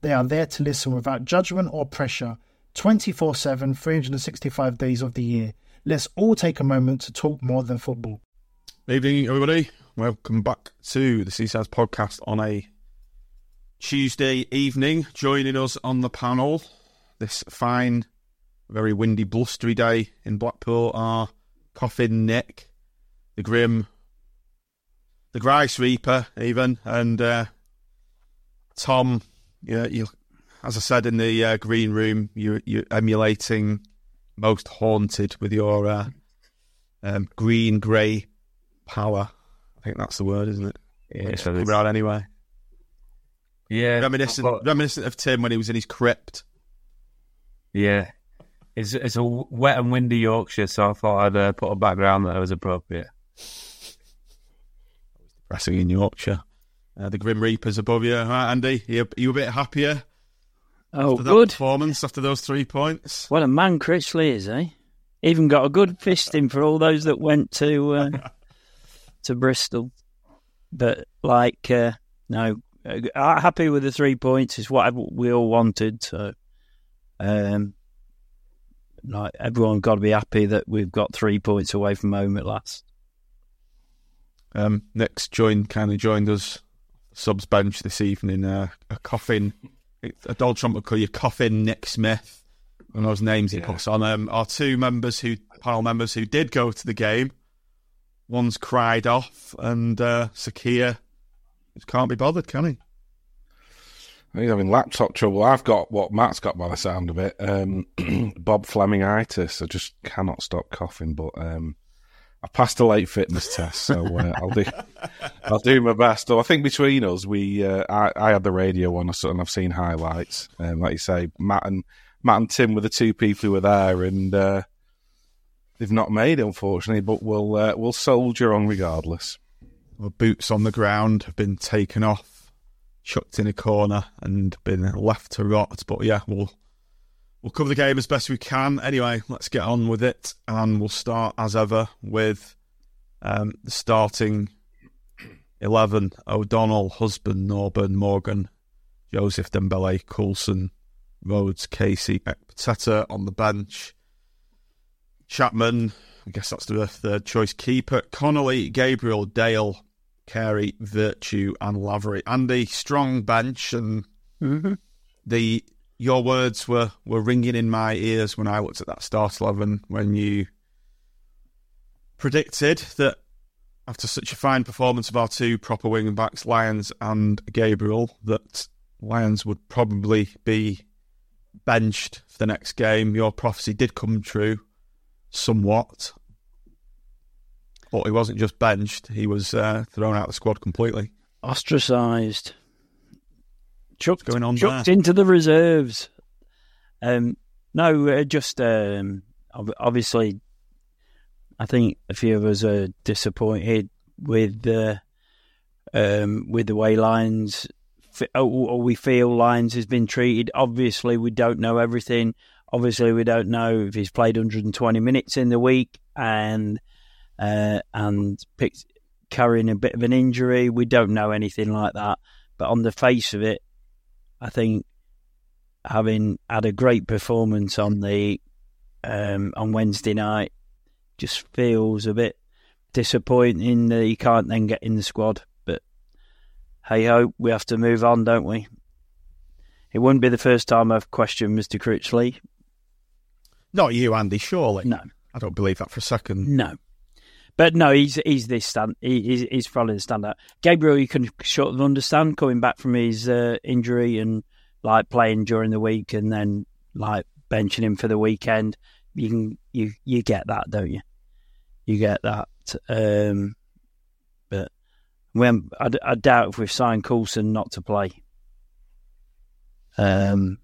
They are there to listen without judgment or pressure 24 7, 365 days of the year. Let's all take a moment to talk more than football. Evening, everybody. Welcome back to the Seasiders podcast on a Tuesday evening. Joining us on the panel this fine, very windy, blustery day in Blackpool are Coffin Nick, the Grim, the Grice Reaper, even, and uh, Tom yeah, you, as I said in the uh, green room, you, you're emulating most haunted with your uh, um, green grey power. I think that's the word, isn't it? Yeah, it's coming out anyway. Yeah, reminiscent, got... reminiscent of Tim when he was in his crypt. Yeah, it's it's a wet and windy Yorkshire, so I thought I'd uh, put a background that was appropriate. Depressing in Yorkshire. Uh, the Grim Reapers above you, right, Andy? Are you, you a bit happier? Oh, after good performance after those three points. What a man Critchley is, eh? Even got a good fisting for all those that went to uh, to Bristol. But like, uh, no, uh, happy with the three points is what we all wanted. So, um, like everyone got to be happy that we've got three points away from home at last. Um, next joined kind of joined us subs bench this evening. Uh, a coffin, a Donald Trump would call you coffin Nick Smith. One of those names he yeah. puts on. Um, our two members who panel members who did go to the game. One's cried off, and uh, Sakia can't be bothered, can he? He's having laptop trouble. I've got what Matt's got by the sound of it. Um, Bob Flemingitis. I just cannot stop coughing, but um, I passed a late fitness test, so uh, I'll do I'll do my best. So I think between us, we uh, I, I, had the radio on, and I've seen highlights. Um, like you say, Matt and Matt and Tim were the two people who were there, and uh, they've not made it, unfortunately. But we'll uh, we'll soldier on regardless. Well, boots on the ground have been taken off, chucked in a corner, and been left to rot. But yeah, we'll We'll cover the game as best we can. Anyway, let's get on with it, and we'll start as ever with um, the starting eleven: O'Donnell, Husband, Norburn, Morgan, Joseph Dembele, Coulson, Rhodes, Casey, Ekpiteta on the bench. Chapman, I guess that's the third choice keeper. Connolly, Gabriel, Dale, Carey, Virtue, and Lavery. Andy, strong bench, and mm-hmm. the your words were, were ringing in my ears when I looked at that start 11 when you predicted that after such a fine performance of our two proper wing backs, Lyons and Gabriel, that Lyons would probably be benched for the next game. Your prophecy did come true somewhat. But he wasn't just benched, he was uh, thrown out of the squad completely. Ostracised chucked going on chucked there? into the reserves. Um, no, uh, just um, obviously, I think a few of us are disappointed with the um, with the way Lyons or we feel Lyons has been treated. Obviously, we don't know everything. Obviously, we don't know if he's played 120 minutes in the week and uh, and picked, carrying a bit of an injury. We don't know anything like that. But on the face of it, I think having had a great performance on the um, on Wednesday night. Just feels a bit disappointing that he can't then get in the squad. But hey ho, we have to move on, don't we? It wouldn't be the first time I've questioned Mr. Critchley. Not you, Andy, surely. No. I don't believe that for a second. No. But no, he's he's this stand. He, he's, he's following the standout. Gabriel, you can sort of understand coming back from his uh, injury and like playing during the week and then like benching him for the weekend. You can you you get that, don't you? You get that. Um, but when I, I doubt if we've signed Coulson not to play. Um,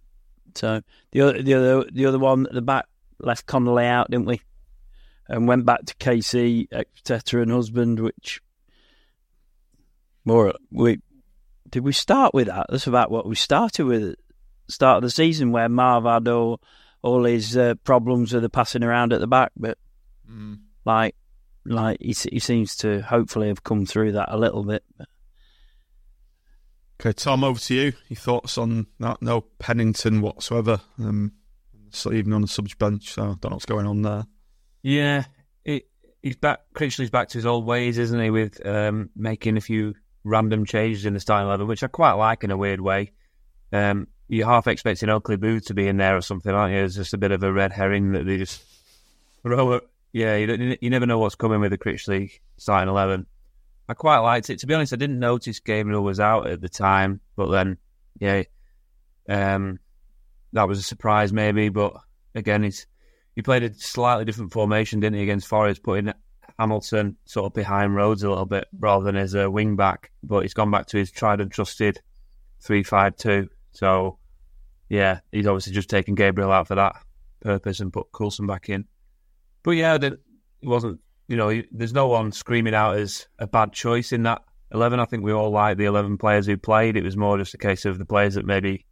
so the other the other the other one at the back left Connolly out, didn't we? And went back to Casey, Ekpiteta and husband, which more we did we start with that? That's about what we started with start of the season where Marv had all all his uh, problems with the passing around at the back, but Mm. like like he, he seems to hopefully have come through that a little bit. Okay, Tom, over to you. Your thoughts on that? No Pennington whatsoever. Um, so even on the subs bench, so I don't know what's going on there. Yeah, it, he's back. Critchley's back to his old ways, isn't he? With um, making a few random changes in the starting eleven, which I quite like in a weird way. Um, you're half expecting Oakley Booth to be in there or something, aren't you? It's just a bit of a red herring that they just throw. Yeah, you, you never know what's coming with the Critchley starting eleven. I quite liked it. To be honest, I didn't notice Gabriel was out at the time, but then, yeah, um, that was a surprise maybe. But again, he's he played a slightly different formation, didn't he, against Forest, putting Hamilton sort of behind Rhodes a little bit rather than as a wing back. But he's gone back to his tried and trusted three-five-two. So, yeah, he's obviously just taken Gabriel out for that purpose and put Coulson back in. But yeah, it wasn't. You know, there's no one screaming out as a bad choice in that eleven. I think we all like the eleven players who played. It was more just a case of the players that maybe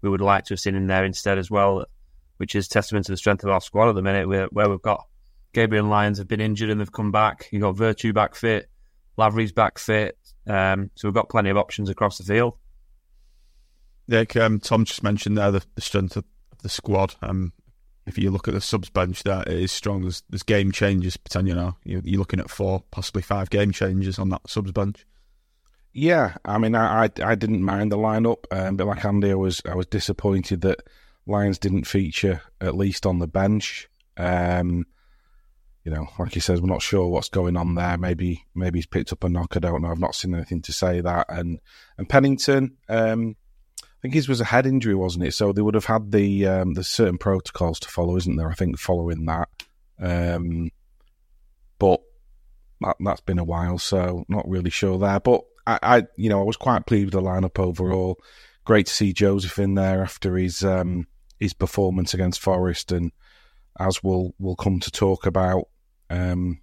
we would like to have seen in there instead as well, which is testament to the strength of our squad at the minute, where, where we've got Gabriel and Lyons have been injured and they've come back. You've got Virtue back fit, Lavery's back fit, um, so we've got plenty of options across the field. Yeah, um, Tom just mentioned there the, the strength of the squad. Um, if you look at the subs bench, there it is strong. There's, there's game changes, potentially. You know, you're, you're looking at four, possibly five game changes on that subs bench. Yeah, I mean, I I, I didn't mind the lineup, um, but like Andy, I was I was disappointed that Lyons didn't feature at least on the bench. Um, you know, like he says, we're not sure what's going on there. Maybe maybe he's picked up a knock. I don't know. I've not seen anything to say that. And and Pennington, um, I think his was a head injury, wasn't it? So they would have had the um, there's certain protocols to follow, isn't there? I think following that. Um, but that that's been a while, so not really sure there. But I, I you know, I was quite pleased with the lineup overall. Great to see Joseph in there after his um, his performance against Forest, and as we'll we'll come to talk about, um,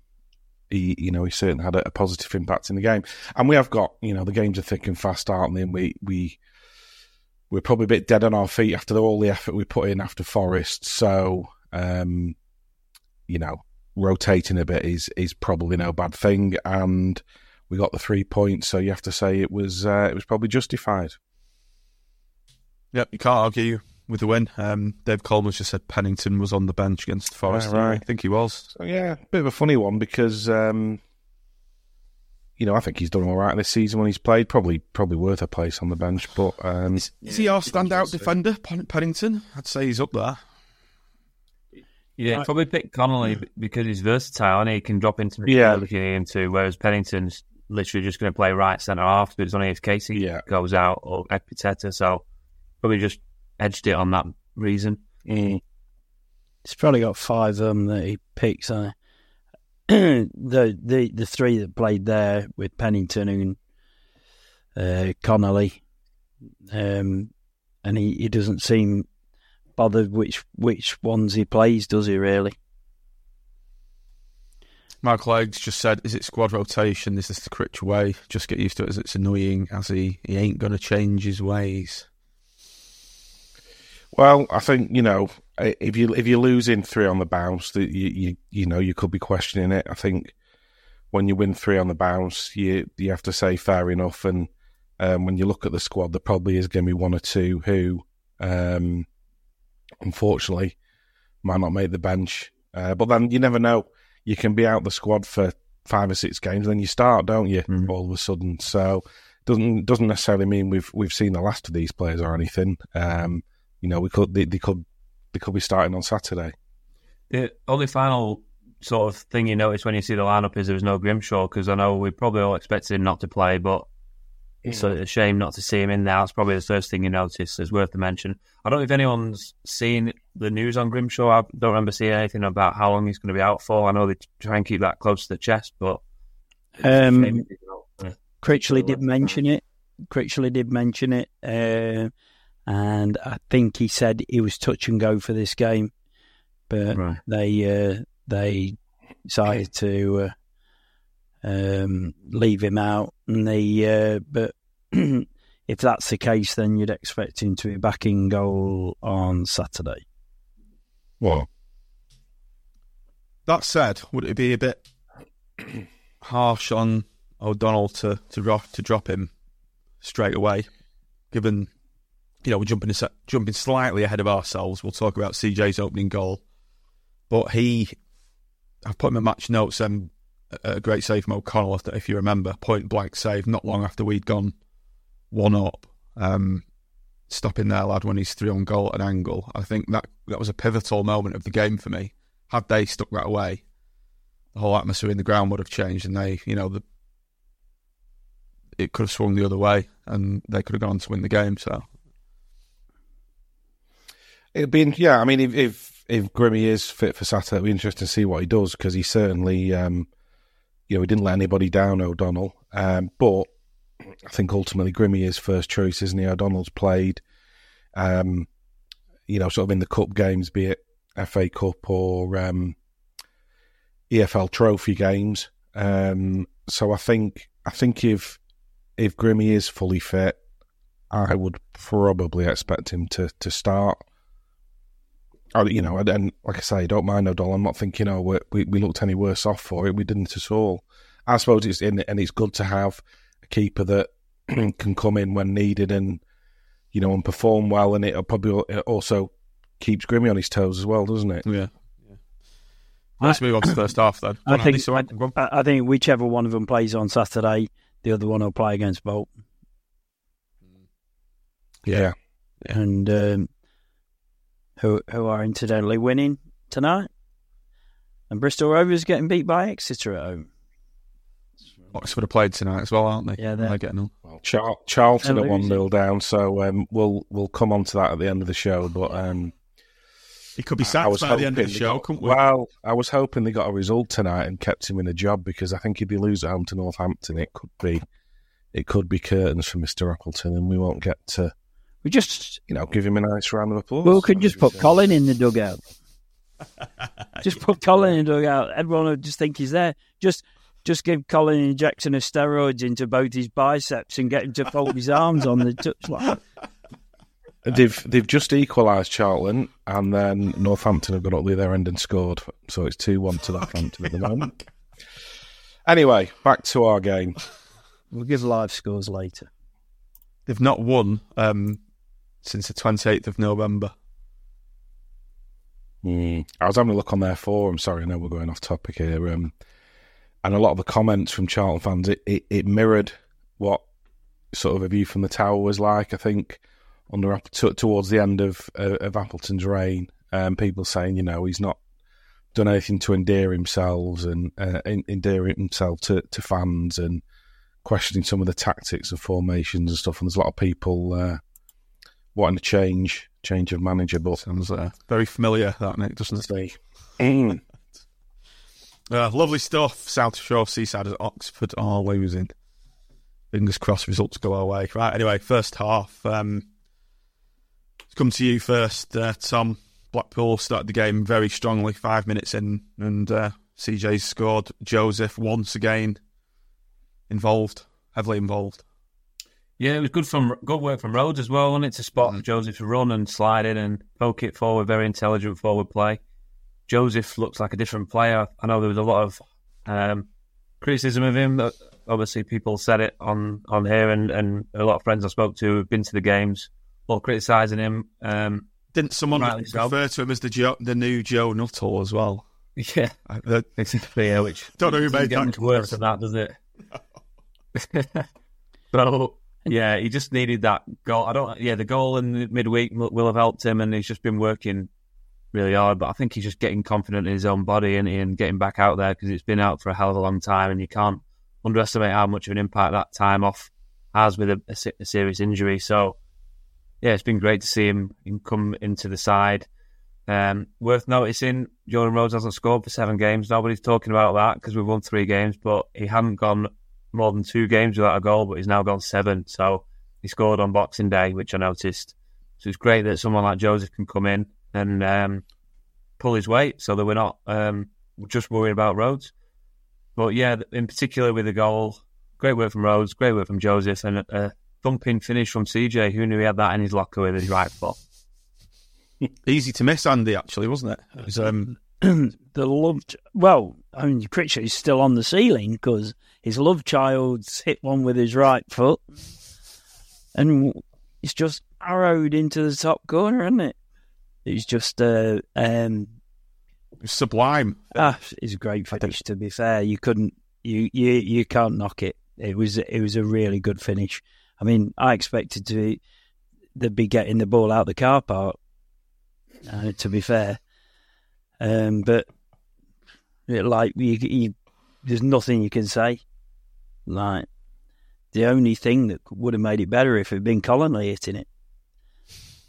he you know he certainly had a, a, positive impact in the game. And we have got you know the games are thick and fast, aren't they? And we we we're probably a bit dead on our feet after all the effort we put in after Forest. So um, you know, rotating a bit is is probably no bad thing, and we got the three points. So you have to say it was uh, it was probably justified. Yep, you can't argue with the win. Um, Dave Coleman just said Pennington was on the bench against Forest. Yeah, right. I think he was. So, yeah, bit of a funny one because um, you know I think he's done all right this season when he's played. Probably probably worth a place on the bench, but um, is, is he our standout defender, Pennington? I'd say he's up there. Yeah, probably pick Connolly because he's versatile and he can drop into yeah. looking into, whereas Pennington's literally just going to play right centre half, but it's only if Casey yeah. goes out or Ekpiteta, so probably just edged it on that reason. Mm. He's probably got five of them that he picks. Uh, the the the three that played there with Pennington and uh, Connolly, um, and he, he doesn't seem bothered which which ones he plays, does he really? Mark Leggs just said, "Is it squad rotation? Is this the correct way? Just get used to it, as it's annoying, as he, he ain't going to change his ways." Well, I think you know if you if you're losing three on the bounce, that you, you you know you could be questioning it. I think when you win three on the bounce, you you have to say fair enough. And um, when you look at the squad, there probably is going to be one or two who, um, unfortunately, might not make the bench. Uh, but then you never know. You can be out the squad for five or six games, then you start, don't you? Mm. All of a sudden, so doesn't doesn't necessarily mean we've we've seen the last of these players or anything. Um, you know, we could they, they could they could be starting on Saturday. The only final sort of thing you notice when you see the lineup is there was no Grimshaw because I know we probably all expected him not to play, but it's a shame not to see him in there. That's probably the first thing you notice. It's worth to mention. I don't know if anyone's seen the news on Grimshaw. I don't remember seeing anything about how long he's going to be out for. I know they try and keep that close to the chest, but Um, Shame he's out for- Critchley did mention it. Critchley did mention it, uh, and I think he said he was touch and go for this game, but Right. they uh, they decided to uh, um, leave him out. And they, uh, but if that's the case, then you'd expect him to be back in goal on Saturday. What? That said, would it be a bit harsh on O'Donnell to to drop to drop him straight away, given you know we're jumping jumping slightly ahead of ourselves. We'll talk about CJ's opening goal, but he, I've put in match notes um, a great save from O'Connell, if- you remember, point blank save not long after we'd gone one up. Um, stopping their lad when he's three on goal at an angle. I think that that was a pivotal moment of the game for me. Had they stuck that away, the whole atmosphere in the ground would have changed, and they, you know, the it could have swung the other way, and they could have gone on to win the game. So It'd be yeah. I mean, if if, if Grimmy is fit for Saturday, it'll be interesting to see what he does because he certainly, um, you know, he didn't let anybody down, O'Donnell. Um, but I think ultimately Grimmy is first choice, isn't he? O'Donnell's played, um, you know, sort of in the cup games, be it FA Cup or um, EFL Trophy games. Um, so I think I think if if Grimmy is fully fit, I would probably expect him to to start. I, you know, and, and like I say, I don't mind O'Donnell. I'm not thinking, oh, we, we we looked any worse off for it. We didn't at all. I suppose it's in, and it's good to have a keeper that can come in when needed and you know and perform well, and it probably it also keeps Grimmy on his toes as well, doesn't it? yeah. Let's move on to the first half then. I on, think so I. I I think whichever one of them plays on Saturday, the other one will play against Bolton. Yeah. and um, who who are incidentally winning tonight. And Bristol Rovers getting beat by Exeter at home. Oxford have played tonight as well, aren't they? Yeah, they're- they're getting on. Well, Char- Charlton They're one losing. 0 down, so um, we'll we'll come on to that at the end of the show. But um, He could be sacked by the end of the show, got- couldn't we? Well, I was hoping they got a result tonight and kept him in a job because I think if they lose at home to Northampton, it could be it could be curtains for Mister Appleton, and we won't get to We just you know give him a nice round of applause. well, we could just put Colin in the dugout. just put Colin in the dugout. Everyone would just think he's there. Just just give Colin an injection of steroids into both his biceps and get him to fold his arms on the touchline. They've they've just equalised Charlton, and then Northampton have got up the other end and scored. So it's two one to Northampton at the moment. Anyway, back to our game. We'll give live scores later. They've not won um, since the 28th of November. Mm. I was having a look on their forum. Sorry, I know we're going off topic here. Um, and a lot of the comments from Charlton fans, it, it, it mirrored what sort of a view from the tower was like. I think under to, towards the end of uh, of Appleton's reign, um, people saying, you know, he's not done anything to endear himself and uh, endear himself to, to fans and questioning some of the tactics and formations and stuff. And there's a lot of people uh, wanting to change change of manager, but Sounds uh, very familiar, that Nick, doesn't it? Mm. Uh, lovely stuff. South Shore Seaside as Oxford are losing. Fingers crossed results go our way. Right, anyway, first half. Um, let's come to you first, uh, Tom. Blackpool started the game very strongly, five minutes in, and uh, CJ scored. Joseph once again involved, heavily involved. Yeah, it was good from good work from Rhodes as well, wasn't it, to spot Mm. Joseph run and slide in and poke it forward. Very intelligent forward play. Joseph looks like a different player. I know there was a lot of um, criticism of him. but Obviously, people said it on, on here, and, and a lot of friends I spoke to have been to the games, all criticising him. Um, Didn't someone Rightly so. refer to him as the Joe, the new Joe Nuttall as well? Yeah, I- the- it's clear. Which Don't know who made that much worse than that, does it? so yeah, he just needed that goal. I don't. Yeah, the goal in the midweek will, will have helped him, and he's just been working really hard. But I think he's just getting confident in his own body and, and getting back out there because it's been out for a hell of a long time, and you can't underestimate how much of an impact that time off has with a, a a serious injury. So yeah, it's been great to see him, him come into the side. Um, worth noticing, Jordan Rhodes hasn't scored for seven games. Nobody's talking about that because we've won three games, but he hadn't gone more than two games without a goal, but he's now gone seven. So he scored on Boxing Day, which I noticed. So it's great that someone like Joseph can come in and um, pull his weight so that we're not um, just worrying about Rhodes. But yeah, in particular with the goal, great work from Rhodes, great work from Joseph, and a, a thumping finish from CJ. Who knew he had that in his locker with his right foot? easy to miss, Andy. Actually, wasn't it? It was, um, the love. ch- Well, I mean, Critchley is still on the ceiling because his love child's hit one with his right foot, and it's just arrowed into the top corner, isn't it? It's just uh, um, sublime. ah, it's a great finish. To be fair, you couldn't, you you you can't knock it. It was it was a really good finish. I mean, I expected to they'd be getting the ball out the car park. Uh, to be fair, um, but it, like you, you, there's nothing you can say. Like the only thing that would have made it better if it had been Colony hitting it,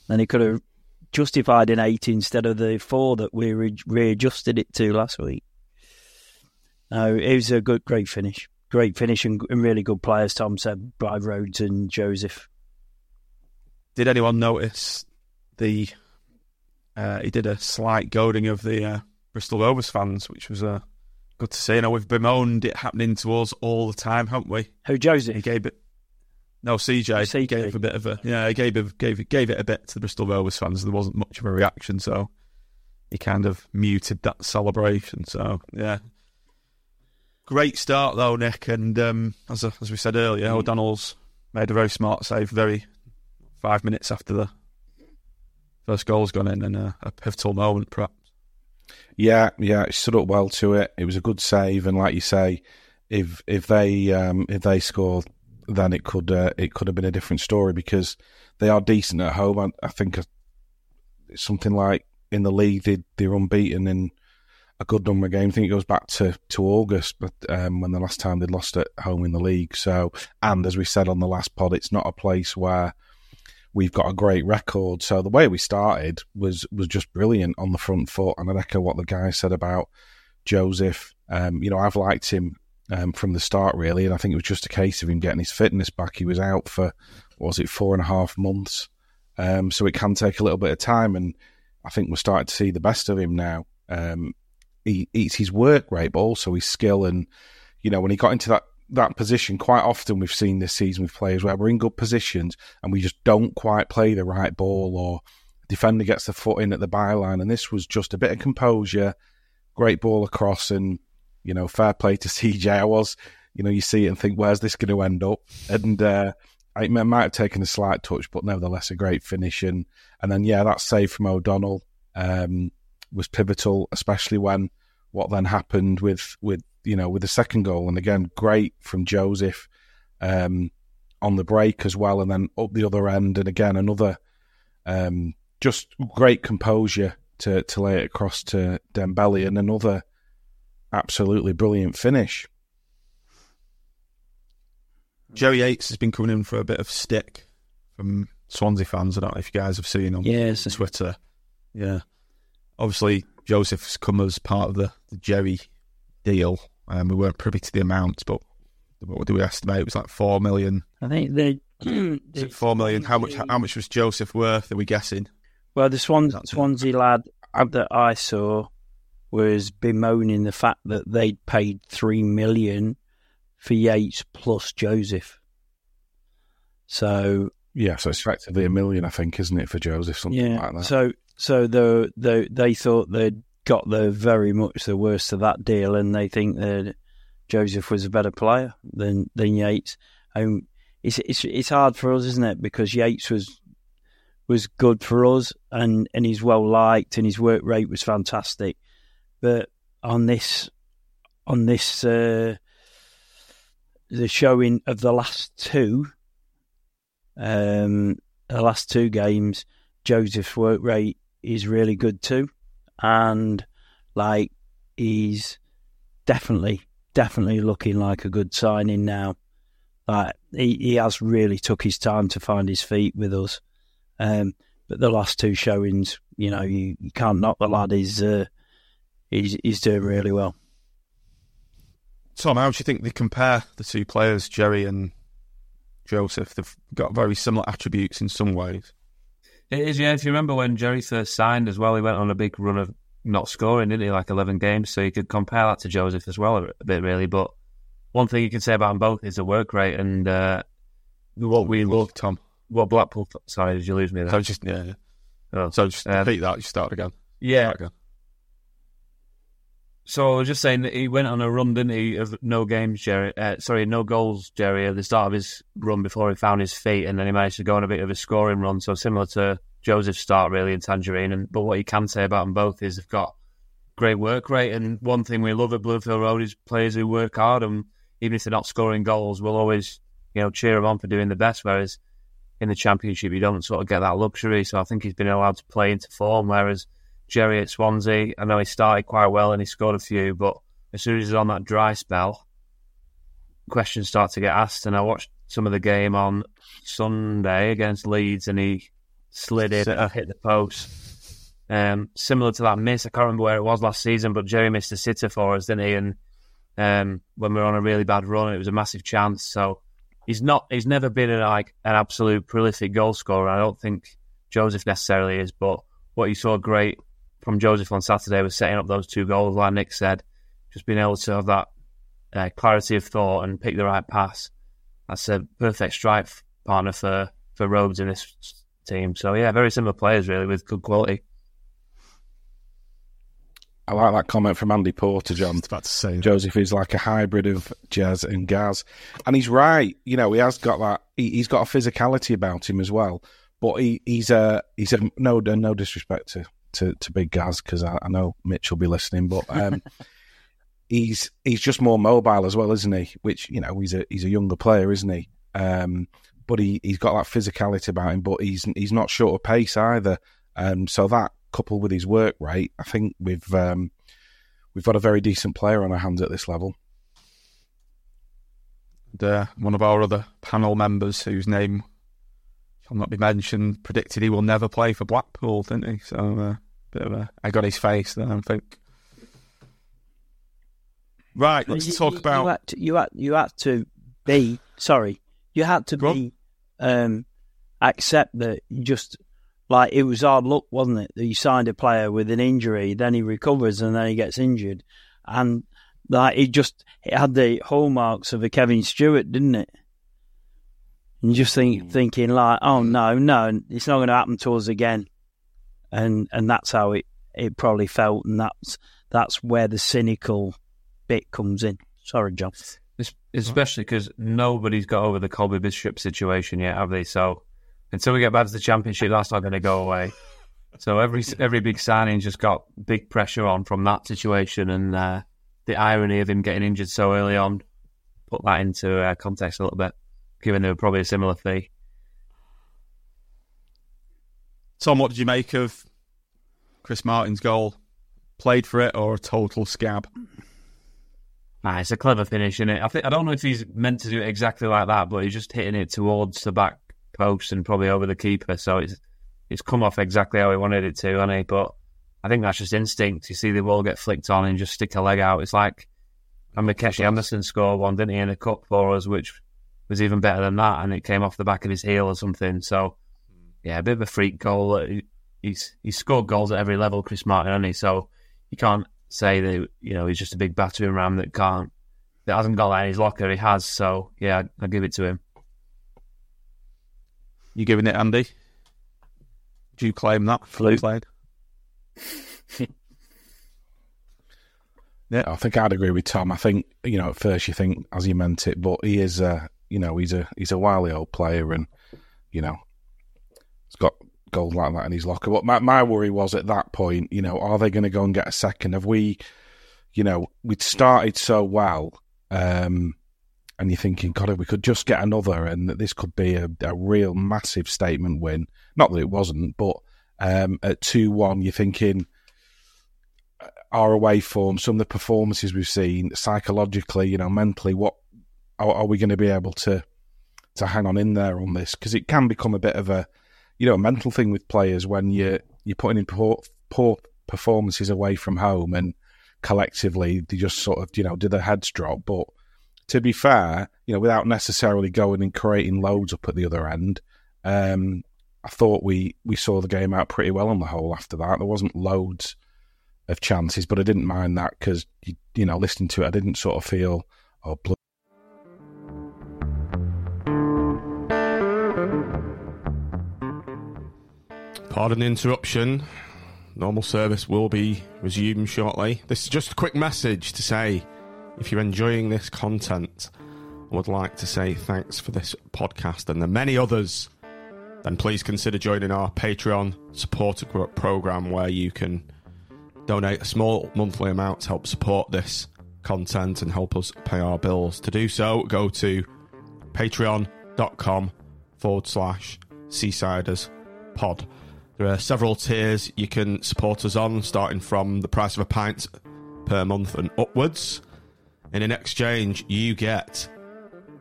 then he could have justified an eight instead of the four that we re- readjusted it to last week. No, it was a good, great finish, great finish, and, and really good players. Tom said by Rhodes and Joseph. Did anyone notice the? Uh, he did a slight goading of the uh, Bristol Rovers fans, which was uh, good to see. You know, we've bemoaned it happening to us all the time, haven't we? Who Joseph? He gave it. No, CJ, CJ. gave a bit of a yeah. He gave it, gave it, gave it a bit to the Bristol Rovers fans. There wasn't much of a reaction, so he kind of muted that celebration. So yeah, great start though, Nick. And um, as as we said earlier, O'Donnell's made a very smart save. Very five minutes after the first goal's gone in, and a, a pivotal moment, perhaps. Yeah, yeah, it stood up well to it. It was a good save, and like you say, if if they um, if they scored, then it could uh, it could have been a different story because they are decent at home. I, I think it's something like in the league they they're unbeaten in a good number of games. I think it goes back to, to August, but um, when the last time they lost at home in the league. So, and as we said on the last pod, it's not a place where we've got a great record. So the way we started was was just brilliant on the front foot, and I'd echo what the guy said about Joseph. Um, you know, I've liked him um, from the start really, and I think it was just a case of him getting his fitness back. He was out for was it four and a half months, um, so it can take a little bit of time, and I think we're starting to see the best of him now. Um, he, it's his work rate, but also his skill, and you know when he got into that that position, quite often we've seen this season with players where we're in good positions and we just don't quite play the right ball, or defender gets the foot in at the byline, and this was just a bit of composure, great ball across, and you know fair play to CJ. I was, you know, you see it and think, where's this going to end up? And uh, it might have taken a slight touch, but nevertheless a great finish. And and then yeah, that save from O'Donnell um, was pivotal, especially when what then happened with with you know with the second goal, and again great from Joseph um, on the break as well, and then up the other end, and again another um, just great composure to to lay it across to Dembele, and another absolutely brilliant finish. Jerry Yates has been coming in for a bit of stick from Swansea fans. I don't know if you guys have seen on Yes. Twitter. Yeah. Obviously, Joseph's come as part of the, the Jerry deal. Um, we weren't privy to the amount, but what do we estimate? It was like four million. I think they. Is it four million? How much? How much was Joseph worth? Are we guessing? Well, the Swan, Swansea lad that I saw was bemoaning the fact that they'd paid three million for Yates plus Joseph. So Yeah, so it's effectively a million, I think, isn't it, for Joseph? Something yeah, like that. so so the the they thought they'd got the very much the worst of that deal, and they think that Joseph was a better player than than Yates. Um, it's it's it's hard for us, isn't it? Because Yates was was good for us, and and he's well liked, and his work rate was fantastic. But on this, on this, uh, the showing of the last two, um, the last two games, Joseph's work rate is really good too, and like he's definitely, definitely looking like a good signing now. Like he, he has really took his time to find his feet with us. Um, but the last two showings, you know, you, you can't knock the lad. He's, uh, he's he's doing really well. Tom, how do you think they compare the two players, Jerry and Joseph? They've got very similar attributes in some ways. It is, yeah. If you remember when Jerry first signed as well, he went on a big run of not scoring, didn't he? Like 11 games. So you could compare that to Joseph as well a bit, really. But one thing you can say about them both is the work rate and uh, what we love. Tom. What Blackpool. Sorry, did you lose me there? So just yeah. yeah. Oh. So just Um, repeat that. You start again. Yeah. Start again. So I was just saying that he went on a run, didn't he, of no games, Jerry? Uh, sorry, no goals, Jerry, at the start of his run before he found his feet, and then he managed to go on a bit of a scoring run. So similar to Joseph's start, really, in Tangerine. And but what you can say about them both is they've got great work rate. And one thing we love at Bloomfield Road is players who work hard, and even if they're not scoring goals, we'll always, you know, cheer them on for doing the best. Whereas in the Championship, you don't sort of get that luxury. So I think he's been allowed to play into form, whereas Jerry at Swansea, I know he started quite well and he scored a few, but as soon as he's on that dry spell, questions start to get asked. And I watched some of the game on Sunday against Leeds, and he slid in and hit the post. Um, similar to that miss, I can't remember where it was last season, but Jerry missed a sitter for us, didn't he? And um, when we were on a really bad run, it was a massive chance. So he's not, he's never been a, like an absolute prolific goal scorer. I don't think Joseph necessarily is, but what you saw great from Joseph on Saturday was setting up those two goals, like Nick said, just being able to have that uh, clarity of thought and pick the right pass. That's a perfect strike partner for, for Rhodes in this team. So, yeah, very similar players, really, with good quality. I like that comment from Andy Porter, John. About to say. Joseph is like a hybrid of Jazz and Gaz, and he's right. You know, he has got that. He, he's got a physicality about him as well. But he, he's a he's a no no disrespect to to, to Big Gaz because I, I know Mitch will be listening, but um, he's he's just more mobile as well, isn't he? Which you know he's a he's a younger player, isn't he? Um, but he he's got that physicality about him, but he's he's not short of pace either. Um, so that coupled with his work rate, I think we've um, we've got a very decent player on our hands at this level. And, uh, one of our other panel members, whose name shall not be mentioned, predicted he will never play for Blackpool, didn't he? So, uh, bit of a egg on his face then, I think. Right, let's You- talk you, about. You had, to, you had you had to be sorry. You had to Go be um, accept that just like it was hard luck, wasn't it? That you signed a player with an injury, then he recovers and then he gets injured, and like it just it had the hallmarks of a Kevin Stewart, didn't it? And just think thinking like, oh no, no, it's not going to happen to us again, and and that's how it it probably felt, and that's that's where the cynical bit comes in. Sorry, John. Es- Especially because nobody's got over the Colby Bishop situation yet, have they? So until we get back to the championship, that's not going to go away. So every every big signing just got big pressure on from that situation, and uh, the irony of him getting injured so early on put that into uh, context a little bit, given they were probably a similar fee. Tom, what did you make of Chris Martin's goal? Played for it or a total scab? Nah, it's a clever finish, is it? I think I don't know if he's meant to do it exactly like that, but he's just hitting it towards the back post and probably over the keeper. So it's it's come off exactly how he wanted it to, hasn't he? But I think that's just instinct. You see the ball get flicked on and just stick a leg out. It's like and Mikeshi Anderson scored one, didn't he, in a cup for us, which was even better than that, and it came off the back of his heel or something. So yeah, a bit of a freak goal. He's he's scored goals at every level, Chris Martin, hasn't he? So you can't say that you know he's just a big battering ram that can't that hasn't got that in his locker. He has, so yeah, I'll give it to him. You giving it, Andy? Do you claim that? Fluke. Played? I think I'd agree with Tom. I think you know at first you think as he meant it, but he is uh, you know he's a he's a wily old player, and you know he's got gold like that in his locker. But my, my worry was at that point, you know, are they going to go and get a second? Have we, you know, we'd started so well, um, and you're thinking, God, if we could just get another, and that this could be a, a real massive statement win. Not that it wasn't, but um, at two one, you're thinking our away form, some of the performances we've seen, psychologically, you know, mentally, what are, are we going to be able to to hang on in there on this? Because it can become a bit of a you know a mental thing with players when you you're putting in poor, poor performances away from home and collectively they just sort of you know do their heads drop. But to be fair, you know, without necessarily going and creating loads up at the other end, um, I thought we we saw the game out pretty well on the whole. After that, there wasn't loads of chances, but I didn't mind that because you, you know listening to it, I didn't sort of feel oh. Blood Pardon the interruption. Normal service will be resumed shortly. This is just a quick message to say if you're enjoying this content I would like to say thanks for this podcast and the many others, then please consider joining our Patreon supporter program where you can donate a small monthly amount to help support this content and help us pay our bills. To do so, go to patreon.com forward slash seasiders pod. There are several tiers you can support us on, starting from the price of a pint per month and upwards. And in exchange, you get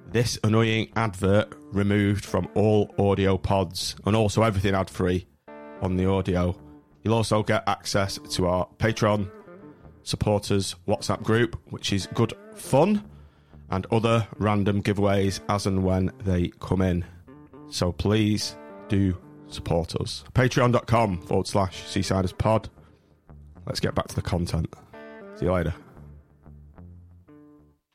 this annoying advert removed from all audio pods and also everything ad free on the audio. You'll also get access to our Patreon supporters WhatsApp group, which is good fun, and other random giveaways as and when they come in. So please do support us. Patreon.com forward slash Seasiders Pod. Let's get back to the content. See you later.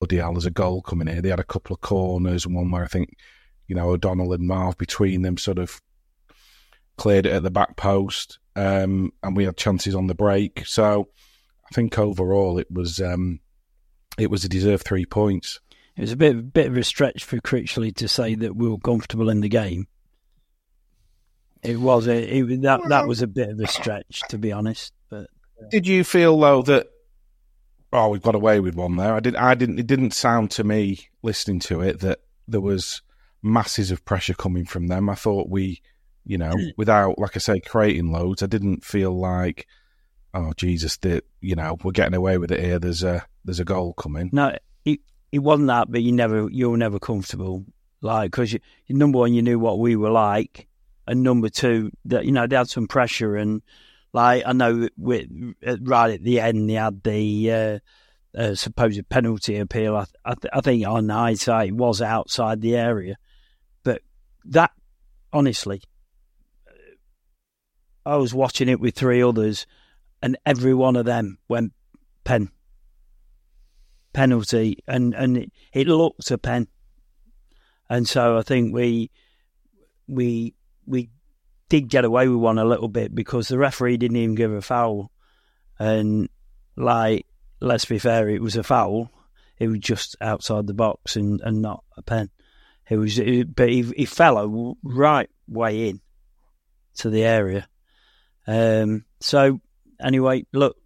bloody hell, there's a goal coming here. They had a couple of corners and one where I think, you know, O'Donnell and Marv between them sort of cleared it at the back post. Um, and we had chances on the break. So I think overall it was um, it was a deserved three points. It was a bit bit of a stretch for Critchley to say that we were comfortable in the game. It was a, it, that that was a bit of a stretch to be honest. But Did you feel though that oh we've got away with one there? I did I didn't it didn't sound to me listening to it that there was masses of pressure coming from them. I thought we, you know, hmm. without like I say creating loads, I didn't feel like oh Jesus, that you know we're getting away with it here. There's a there's a goal coming. no, it it wasn't that. But you never you were never comfortable, like because you, number one you knew what we were like, and number two that you know they had some pressure and like I know right at the end they had the uh, uh, supposed penalty appeal. I, I, th- I think on hindsight it was outside the area, but that honestly, I was watching it with three others, and every one of them went pen penalty, and and it, it looked a pen, and so I think we we we did get away with one a little bit because the referee didn't even give a foul, and like let's be fair, it was a foul. It was just outside the box and, and not a pen. It was, it, but he, he fell right way in to the area. Um, so anyway, look,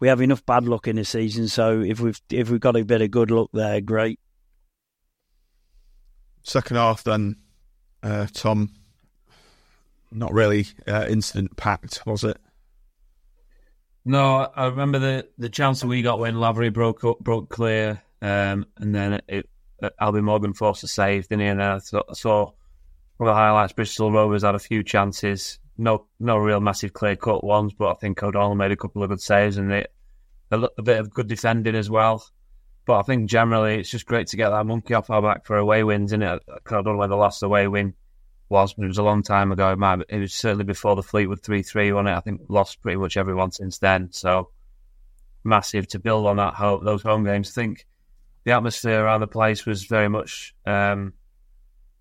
we have enough bad luck in the season. So if we've if we've got a bit of good luck there, great. Second half, then, uh, Tom. Not really uh, incident packed, was it? No, I remember the, the chance that we got when Lavery broke up, broke clear, um, and then it, uh, Albion Morgan forced a save, didn't he? And I, I saw from the highlights, Bristol Rovers had a few chances, no no real massive clear cut ones, but I think O'Donnell made a couple of good saves and it, a, a bit of good defending as well. But I think generally it's just great to get that monkey off our back for away wins, isn't it? I don't know when the last away win was, but it was a long time ago. Might, it was certainly before the Fleetwood 3 3, wasn't it? I think lost pretty much everyone since then. So massive to build on that home, those home games. I think the atmosphere around the place was very much, um,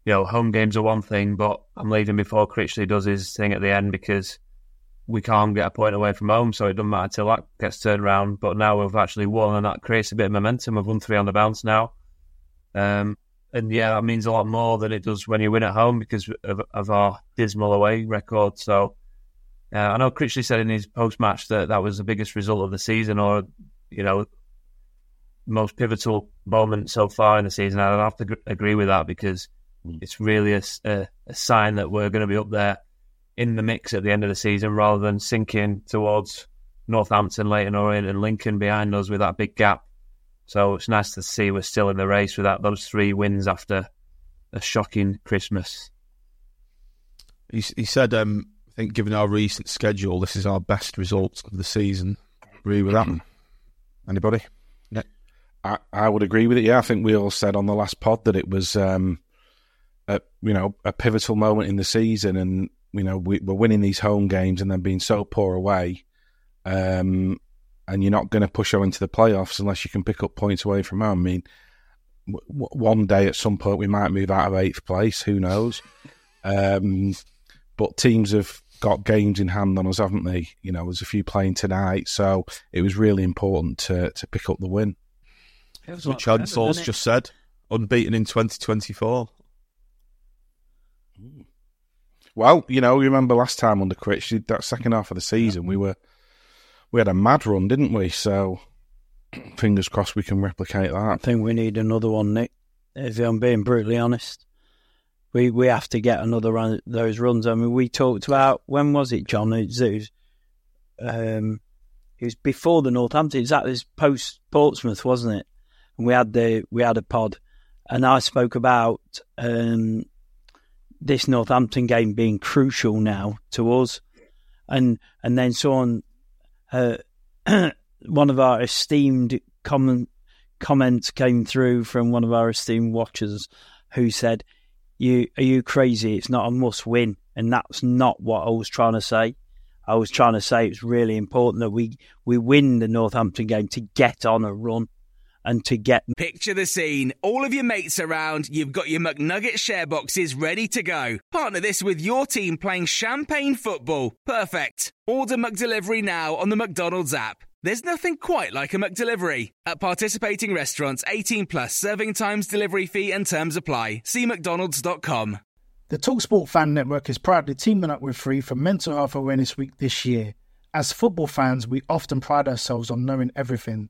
you know, home games are one thing, but I'm leaving before Critchley does his thing at the end because we can't get a point away from home, so it doesn't matter till that gets turned around. But now we've actually won, and that creates a bit of momentum. We've won three on the bounce now. Um, and yeah, that means a lot more than it does when you win at home because of, of our dismal away record. So uh, I know Critchley said in his post match that that was the biggest result of the season, or you know, most pivotal moment so far in the season. I'd have to agree with that because it's really a, a, a sign that we're going to be up there in the mix at the end of the season rather than sinking towards Northampton, Leyton Orient, and Lincoln behind us with that big gap. So it's nice to see we're still in the race without those three wins after a shocking Christmas. He, he said, um, I think, given our recent schedule, this is our best result of the season. Agree with that? Anybody? Yeah. I, I would agree with it. Yeah, I think we all said on the last pod that it was, um, a, you know, a pivotal moment in the season, and you know we, we're winning these home games and then being so poor away. Um, and you're not going to push on into the playoffs unless you can pick up points away from home. I mean, w- one day at some point we might move out of eighth place. Who knows? Um, but teams have got games in hand on us, haven't they? You know, there's a few playing tonight, so it was really important to to pick up the win. Which Chancellor's just said, unbeaten in 2024. Well, you know, remember last time under Critch, that second half of the season, we were we had a mad run, didn't we? So fingers crossed we can replicate that. I think we need another one, Nick. If I'm being brutally honest, we we have to get another run those runs. I mean, we talked about when was it, John? It was, um, it was before the Northampton. It was post Portsmouth, wasn't it? And we had the we had a pod, and I spoke about um, this Northampton game being crucial now to us, and and then someone one of our esteemed comment, comments came through from one of our esteemed watchers who said, "You are you crazy? It's not a must win," and that's not what I was trying to say. I was trying to say it's really important that we we win the Northampton game to get on a run and to get. Picture the scene. All of your mates around, you've got your McNugget share boxes ready to go. Partner this with your team playing champagne football. Perfect. Order McDelivery now on the McDonald's app. There's nothing quite like a McDelivery. At participating restaurants, 18 plus serving times, delivery fee, and terms apply. See McDonald's.com. The Talksport Fan Network is proudly teaming up with Free for Mental Health Awareness Week this year. As football fans, we often pride ourselves on knowing everything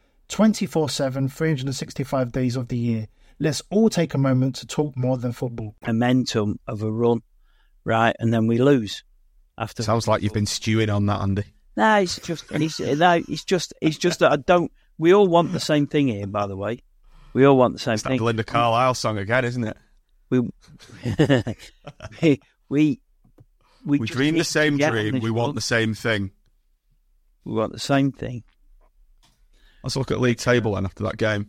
24 7, 365 days of the year. Let's all take a moment to talk more than football. Momentum of a run, right? And then we lose. After Sounds like you've been stewing on that, Andy. No, it's just, it's, uh, no, it's just, it's just that I don't. We all want the same thing here, by the way. We all want the same thing. It's that thing. Belinda Carlisle song again, isn't it? We, we, we, We, just dream the same dream. We want the same thing. We want the same thing. Let's look at league table then after that game.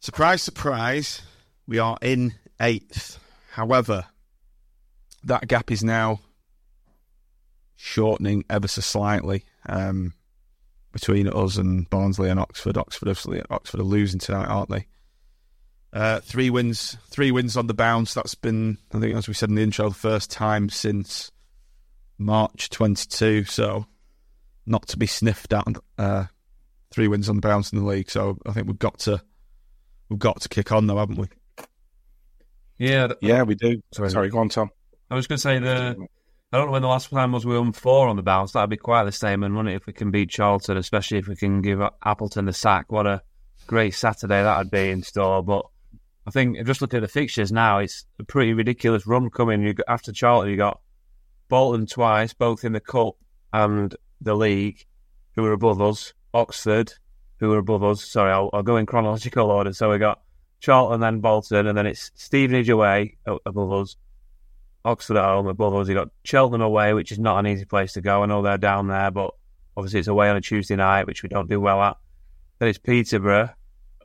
Surprise, surprise, we are in eighth. However, that gap is now shortening ever so slightly um, between us and Barnsley and Oxford. Oxford, obviously, Oxford are losing tonight, aren't they? Uh, three wins, three wins on the bounce. That's been, I think, as we said in the intro, the first time since March 22. So, not to be sniffed at. Uh, three wins on the bounce in the league. So I think we've got to we've got to kick on though, haven't we? Yeah, Yeah, we do. Sorry, go on, Tom. I was going to say the. I don't know when the last time was we won four on the bounce. That'd be quite the statement, wouldn't it? If we can beat Charlton, especially if we can give Appleton the sack. What a great Saturday that'd be in store. But I think just looking at the fixtures now, it's a pretty ridiculous run coming. You got, after Charlton, you got Bolton twice, both in the cup and the league, who are above us. Oxford, who are above us. Sorry, I'll, I'll go in chronological order. So we got Charlton, then Bolton, and then it's Stevenage away uh, above us. Oxford at home above us. You got Cheltenham away, which is not an easy place to go. I know they're down there, but obviously it's away on a Tuesday night, which we don't do well at. Then it's Peterborough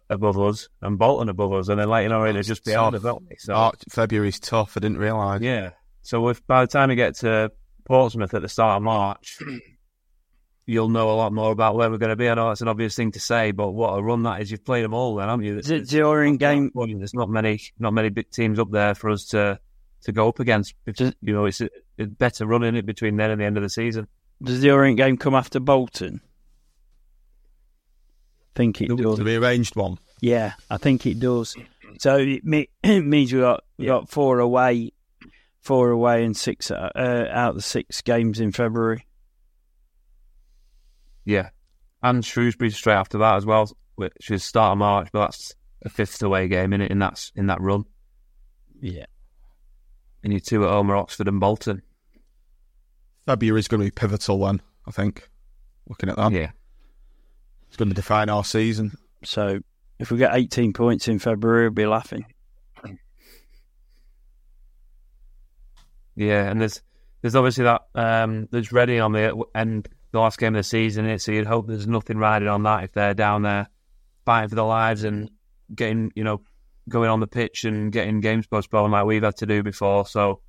above us and Bolton above us, and then you know it'll just be Tough. won't? So March, February's tough. I didn't realise. yeah. So if by the time you get to Portsmouth at the start of March, you'll know a lot more about where we're going to be. I know it's an obvious thing to say, but what a run that is! You've played them all, then, haven't you? Is it during game? There's not many, not many big teams up there for us to to go up against. You know, it's a, it's better running it between then and the end of the season. Does the Orient game come after Bolton? think it does. The rearranged one. Yeah, I think it does. So it, me- it means we got we got four away, four away, and six uh, out of the six games in February. Yeah, and Shrewsbury straight after that as well, which is start of March, but that's a fifth away game in it in that in that run. Yeah, and you two at home are Oxford and Bolton. February is going to be pivotal then. I think. Looking at that, Yeah, it's going to define our season. So if we get 18 points in February, we'll be laughing. yeah, and there's there's obviously that um, there's Reading on the end the last game of the season, it so you'd hope there's nothing riding on that if they're down there fighting for their lives and getting you know going on the pitch and getting games postponed like we've had to do before. So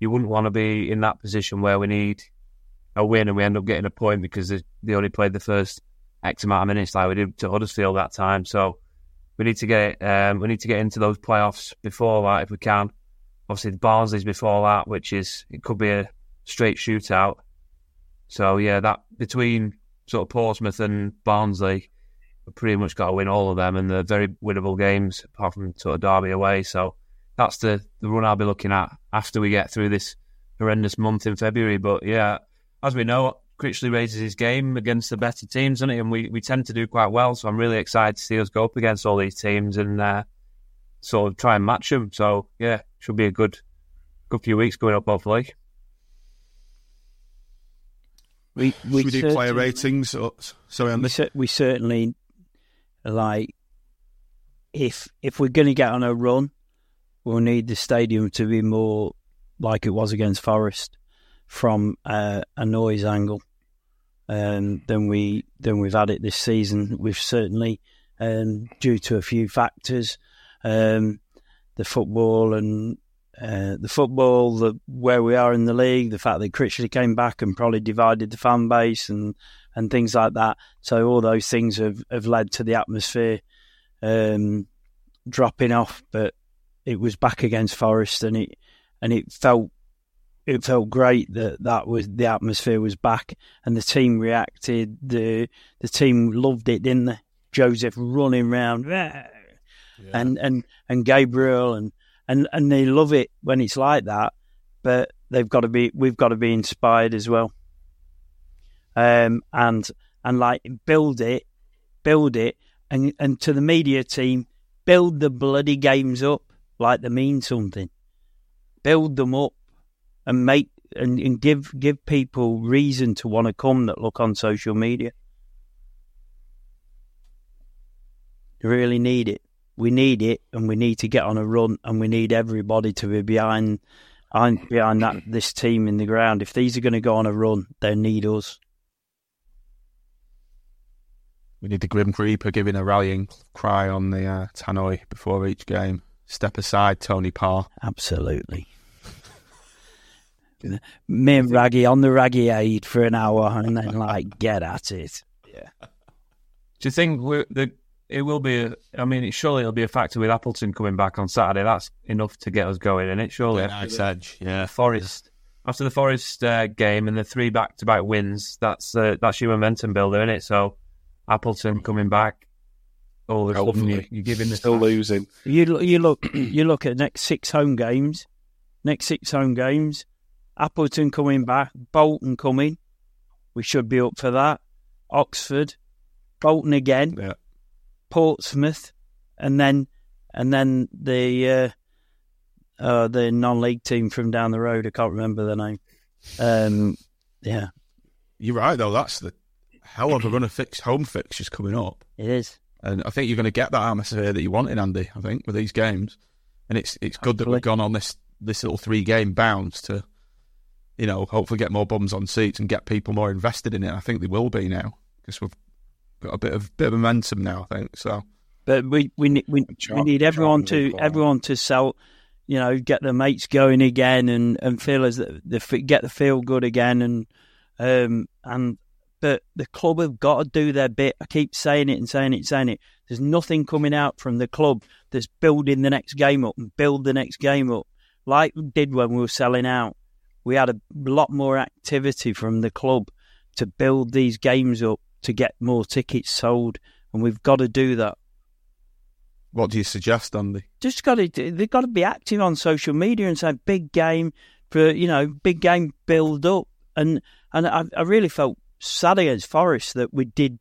you wouldn't want to be in that position where we need a win and we end up getting a point because they, only played the first X amount of minutes like we did to Huddersfield that time. So we need to get um, we need to get into those playoffs before that if we can. Obviously, the Barnsley's before that, which is it could be a straight shootout. So yeah, that between sort of Portsmouth and Barnsley, pretty much got to win all of them, and they're very winnable games apart from sort of Derby away. So that's the the run I'll be looking at after we get through this horrendous month in February. But yeah, as we know, Critchley raises his game against the better teams, doesn't he? And we, we tend to do quite well. So I'm really excited to see us go up against all these teams and uh, sort of try and match them. So yeah, should be a good good few weeks going up, hopefully. We we, we do player certainly- ratings? Or, sorry, on we, cer- we certainly like if if we're going to get on a run, we'll need the stadium to be more like it was against Forest from uh, a noise angle um, than we than we've had it this season. We've certainly um, due to a few factors, um, the football and uh, the football, the where we are in the league, the fact that Critchley came back and probably divided the fan base and and things like that. So all those things have, have led to the atmosphere um, dropping off. But it was back against Forest, and it and it felt it felt great that that was the atmosphere was back, and the team reacted. the The team loved it, didn't they? Joseph running round, and and and Gabriel and and and they love it when it's like that. But they've got to be, we've got to be inspired as well um, and and like build it, build it, and and to the media team, build the bloody games up like they mean something. Build them up and make and, and give give people reason to want to come that look on social media. Really need it. We need it, and we need to get on a run, and we need everybody to be behind, behind, behind that this team in the ground. If these are going to go on a run, they need us. We need the Grim Reaper giving a rallying cry on the uh, tannoy before each game. Step aside, Tony Parr. Absolutely. Me and Raggy on the Raggy aid for an hour and then like get at it. Yeah. Do you think we're, the it will be? A, I mean, it, surely it'll be a factor with Appleton coming back on Saturday. That's enough to get us going, and it surely Yeah, nice edge, yeah. Forest after the Forest uh, game and the three back-to-back wins. That's uh, that's your momentum builder, isn't it? So Appleton coming back, all of a sudden you, you're giving the Still losing. You lo- you look you look at next six home games, next six home games. Appleton coming back, Bolton coming. We should be up for that. Oxford, Bolton again, Yeah. Portsmouth, and then and then the uh, uh, the non-league team from down the road. I can't remember the name. Um, yeah, You're right, though. That's the hell of a run of fix, home fixtures coming up. it is. And I think you're going to get that atmosphere that you want in Andy, I think, with these games. And it's it's good that we've gone on this, this little three game bounce to, you know, hopefully get more bums on seats and get people more invested in it. I think they will be now because we've got a bit of bit of momentum now, I think. So But we we we, we need everyone to everyone to sell, you know, get the mates going again and and feel as the, the get the feel good again and um and but the club have got to do their bit. I keep saying it and saying it, saying it. There's nothing coming out from the club that's building the next game up and build the next game up like we did when we were selling out. We had a lot more activity from the club to build these games up to get more tickets sold, and we've got to do that. What do you suggest, Andy? Just got to they've got to be active on social media and say big game for you know big game build up, and and I, I really felt sad against Forest that we did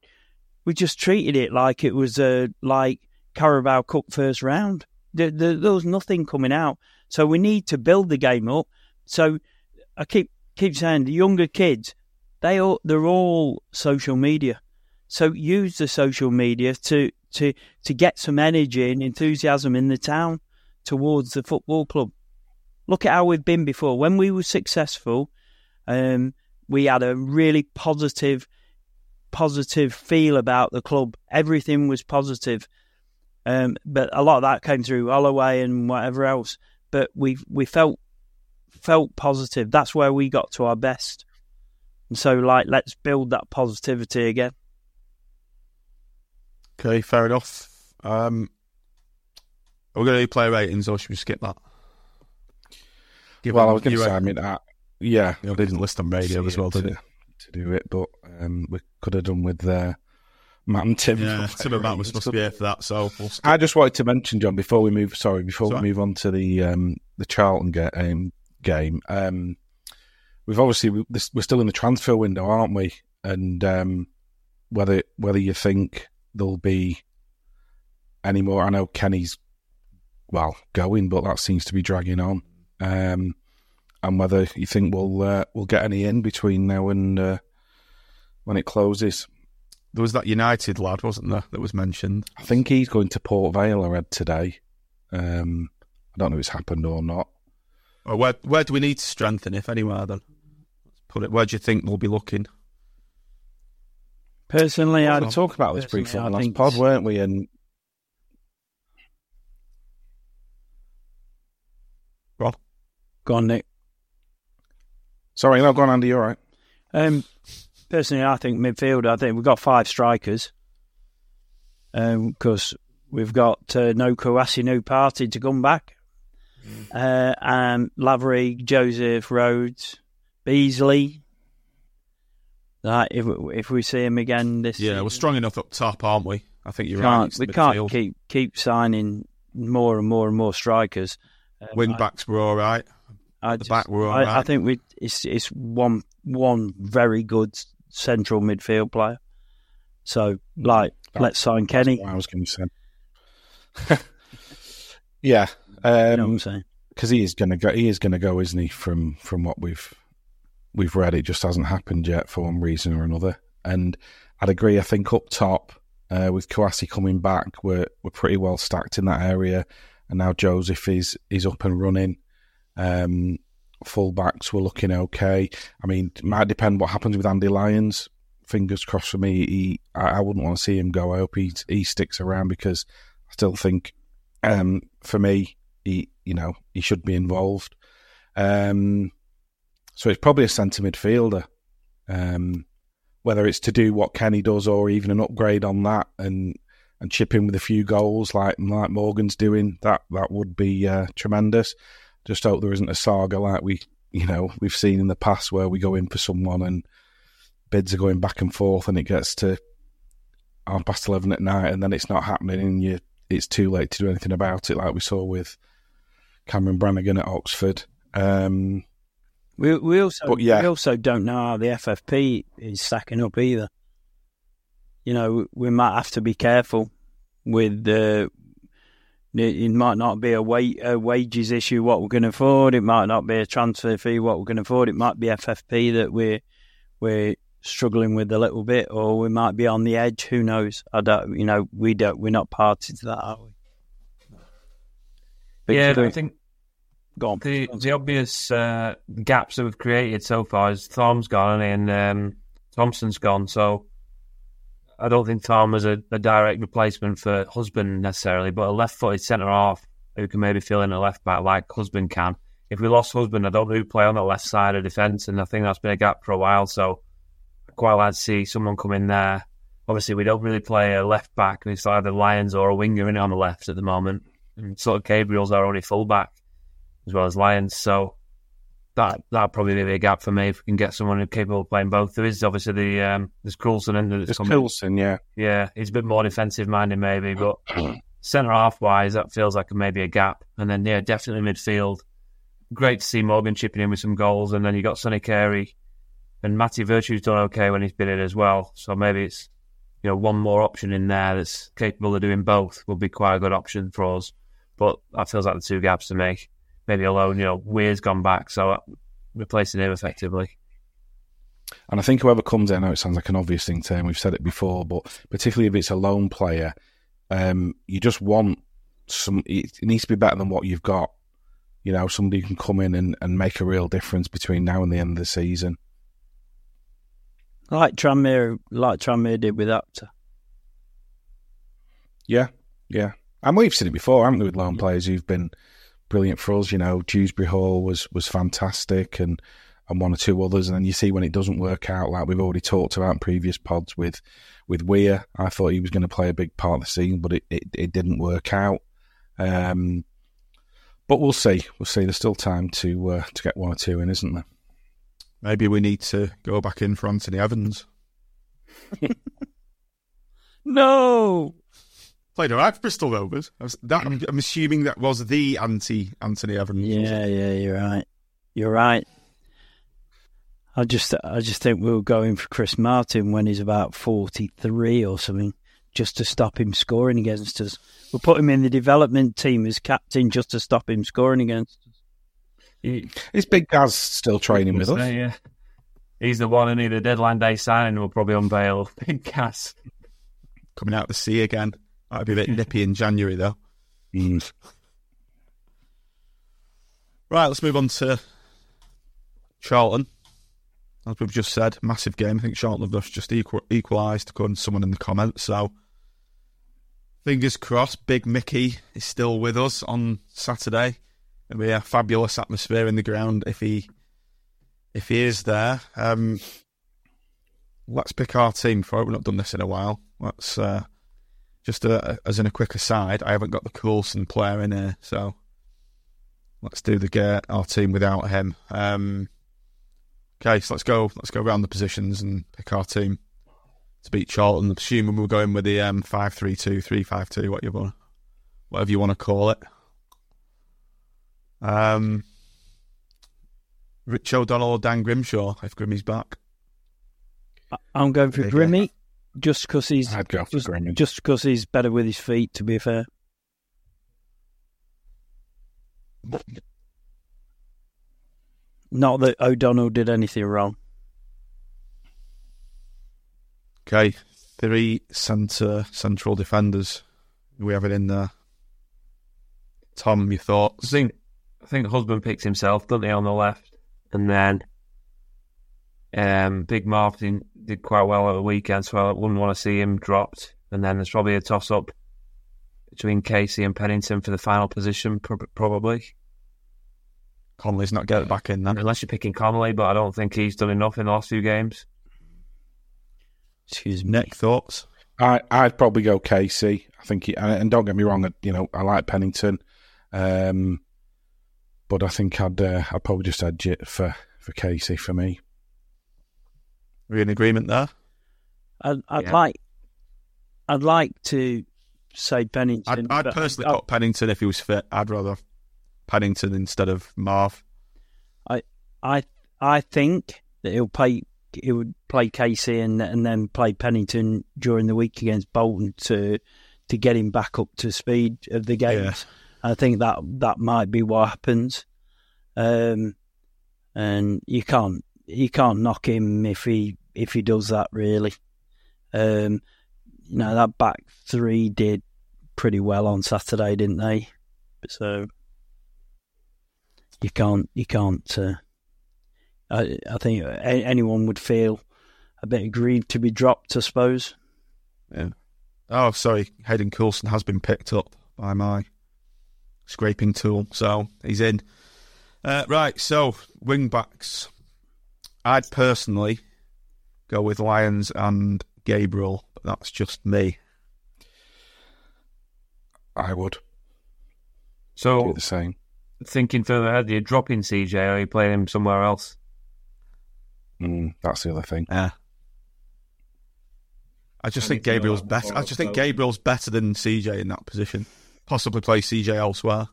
we just treated it like it was a uh, like Carabao Cup first round. There, there, there was nothing coming out, so we need to build the game up. So I keep keep saying the younger kids, they all they're all social media. So use the social media to to to get some energy and enthusiasm in the town towards the football club. Look at how we've been before. When we were successful, um, we had a really positive positive feel about the club. Everything was positive. Um, but a lot of that came through Holloway and whatever else. But we we felt felt positive. That's where we got to our best. And so, like, let's build that positivity again. Okay, fair enough. Um, are we going to do player ratings or should we skip that? Give well, I was going to say, I mean, uh, yeah, you know, they didn't list on radio as well, did it? To do it, but um, we could have done with uh, Matt and Tim. Yeah, Tim and Matt was supposed to be here for that. So we'll I just wanted to mention, John, before we move. Sorry, before sorry. we move on to the um, the Charlton game. game um, we've obviously we're still in the transfer window, aren't we? And um, whether whether you think there'll be any more, I know Kenny's well going, but that seems to be dragging on. Um, and whether you think we'll uh, we'll get any in between now and uh, when it closes. There was that United lad, wasn't there, that was mentioned? I think he's going to Port Vale. I read today. Um, I don't know if it's happened or not. Well, where where do we need to strengthen, if anywhere? Then put it. Where do you think we'll be looking? Personally, I'd talk about this briefly on last pod, weren't we? And Rob, go on, Nick. Sorry, no, go on, Andy. You're right. Um, personally, I think midfield. I think we've got five strikers because um, we've got uh, no Kouassi, no Partey to come back, mm. uh, and Lavery, Joseph, Rhodes, Beesley. That if if we see him again this, yeah, season, we're strong enough up top, aren't we? I think you're can't, right. We can't keep keep signing more and more and more strikers. Um, Wing backs were all right. I the just, back were all I, right. I think we it's it's one one very good central midfield player. So, like, that, let's sign Kenny. I was going to say. yeah, um, you know I'm saying because he is going to go. He is going to go, isn't he? From from what we've we've read, it just hasn't happened yet for one reason or another. And I'd agree. I think up top uh, with Kouassi coming back, we're we're pretty well stacked in that area. And now Joseph is is up and running. Um, fullbacks were looking okay. I mean, it might depend what happens with Andy Lyons. Fingers crossed for me. He, I, I wouldn't want to see him go. I hope he he sticks around because I still think, um, for me, he you know he should be involved. Um, so it's probably a centre midfielder. Um, whether it's to do what Kenny does or even an upgrade on that and and chip in with a few goals like like Morgan's doing, that that would be uh, tremendous. Just hope there isn't a saga like we, you know, we've seen in the past where we go in for someone and bids are going back and forth, and it gets to half past eleven at night, and then it's not happening, and you, it's too late to do anything about it, like we saw with Cameron Brannagan at Oxford. Um, we we also yeah. we also don't know how the FFP is stacking up either. You know, we might have to be careful with uh, it might not be a, wage, a wages issue, what we're going to afford. It might not be a transfer fee, what we're going to afford. It might be FFP that we're we're struggling with a little bit, or we might be on the edge. Who knows? I don't. You know, we don't. We're not party to that, are we? But yeah, I think. The the obvious uh, gaps that we've created so far is Thom's gone and um, Thompson's gone. So I don't think Tom was a, a direct replacement for Husband necessarily, but a left-footed centre half who can maybe fill in a left back like Husband can. If we lost Husband, I don't know who play on the left side of defence, and I think that's been a gap for a while. So I'd quite like to see someone come in there. Obviously, we don't really play a left back. It's either Lyons or a winger in on the left at the moment. And sort of Gabriel's our only full back as well as Lyons. So that that'd probably be a gap for me if we can get someone who's capable of playing both. There is obviously the um, there's Coulson and there's Coulson, yeah, yeah. He's a bit more defensive minded maybe, but centre half wise, that feels like maybe a gap. And then yeah, definitely midfield. Great to see Morgan chipping in with some goals, and then you got Sonny Carey and Matty Virtue's done okay when he's been in as well. So maybe it's you know one more option in there that's capable of doing both would be quite a good option for us. But that feels like the two gaps to me maybe alone. You know, Weir's gone back, so replacing him effectively. And I think whoever comes in, I know it sounds like an obvious thing to him, we've said it before, but particularly if it's a lone player, um, you just want some, it needs to be better than what you've got. You know, somebody who can come in and, and make a real difference between now and the end of the season. Like Tranmere, like Tranmere did with Apter. Yeah, yeah. And we've seen it before, haven't we, with lone players who've been brilliant for us. You know, Dewsbury Hall was was fantastic, and and one or two others. And then you see when it doesn't work out, like we've already talked about in previous pods with with Weir. I thought he was going to play a big part of the scene, but it, it, it didn't work out. Um, but we'll see. We'll see. There's still time to uh, to get one or two in, isn't there? Maybe we need to go back in for Antony Evans. no. Played all right for Bristol Rovers. That, I'm, I'm, assuming that was the anti Antony Evans. Yeah, yeah, you're right. You're right. I just, I just think we were going for Chris Martin when he's about forty three or something, just to stop him scoring against us. We'll put him in the development team as captain just to stop him scoring against us. He, Is Big Gaz still training with us? Yeah, he's the one, and he the deadline day signing we'll probably unveil Big Gaz coming out the sea again. Might be a bit nippy in January, though. Mm. Right, let's move on to Charlton. As we've just said, massive game. I think Charlton have just equal, equalised, according to someone in the comments. So, fingers crossed, Big Mickey is still with us on Saturday. It'll be a fabulous atmosphere in the ground if he if he is there. Um, let's pick our team for it. We've not done this in a while. Let's uh, just uh, as in a quick aside, I haven't got the Coulson player in here, so let's do the get our team without him. Um, okay, so let's go. Let's go around the positions and pick our team to beat Charlton. Assuming we're going with the um, five three two, three five two, what you want, whatever you want to call it. Um, Rich O'Donnell or Dan Grimshaw if Grimmy's back. I'm going for Grimmy just because he's I'd go for just, just because he's better with his feet. To be fair, not that O'Donnell did anything wrong. Okay, three centre central defenders. We have it in there. Tom, your thoughts? I think I think Husband picks himself, doesn't he, on the left, and then um, Big Martin did quite well at the weekend, so I wouldn't want to see him dropped. And then there's probably a toss up between Casey and Pennington for the final position, probably. Connolly's not getting back in then. Unless you're picking Connolly, but I don't think he's done enough in the last few games. Excuse me. Nick, thoughts? I, I'd probably go Casey. I think, he, and don't get me wrong, you know, I like Pennington, um, but I think I'd uh, I'd probably just edge it for, for Casey for me. Are we in agreement there? I'd, I'd yeah. like, I'd like to say Pennington. I'd, I'd personally put Pennington if he was fit. I'd rather Pennington instead of Marv. I, I, I think that he'll play. He would play Casey and and then play Pennington during the week against Bolton to to get him back up to speed of the games. Yeah. I think that that might be what happens. Um, and you can't you can't knock him if he if he does that really. Um, you know that back three did pretty well on Saturday, didn't they? So you can't you can't. Uh, I I think anyone would feel a bit aggrieved to be dropped. I suppose. Yeah. Oh, sorry. Hayden Coulson has been picked up by my scraping tool, so he's in. Uh, right, so wing backs. I'd personally go with Lyons and Gabriel, but that's just me. I would do So the same. thinking further ahead, are you dropping CJ or are you playing him somewhere else? Mm, that's the other thing. Yeah. I just I think need to know Gabriel's better. I I just think. Gabriel's better than CJ in that position. Possibly play CJ elsewhere.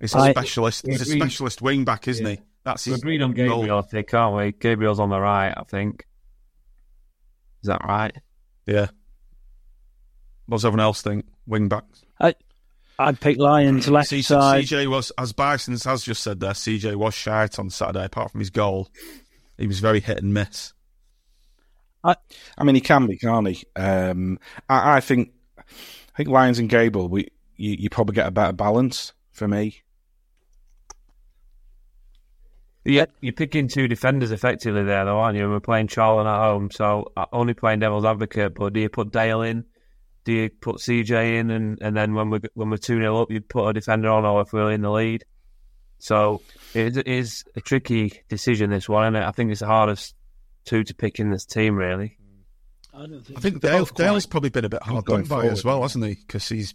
He's a I- specialist. He's a specialist wing back, isn't he? That's We his agreed on role. Gabriel, I think, can't we? Gabriel's on the right, I think. Is that right? Yeah. What does everyone else think? Wing backs. I'd pick Lyons left C- side. CJ was, as Bison has just said there, CJ was shite on Saturday, apart from his goal. He was very hit and miss. I mean, he can be, can't he? Um, I, I think, I think Lyons and Gable, we you, you probably get a better balance for me. Yeah, you're picking two defenders effectively there, though, aren't you? And we're playing Charlton at home, so uh, only playing devil's advocate. But do you put Dale in? Do you put CJ in? And, and then when we when we're two 0 up, you put a defender on, or if we're in the lead. So it is a tricky decision this one, and I think it's the hardest two to pick in this team, really. I don't think I think Dale, Dale's probably been a bit hard done by it as well, hasn't he? Because he's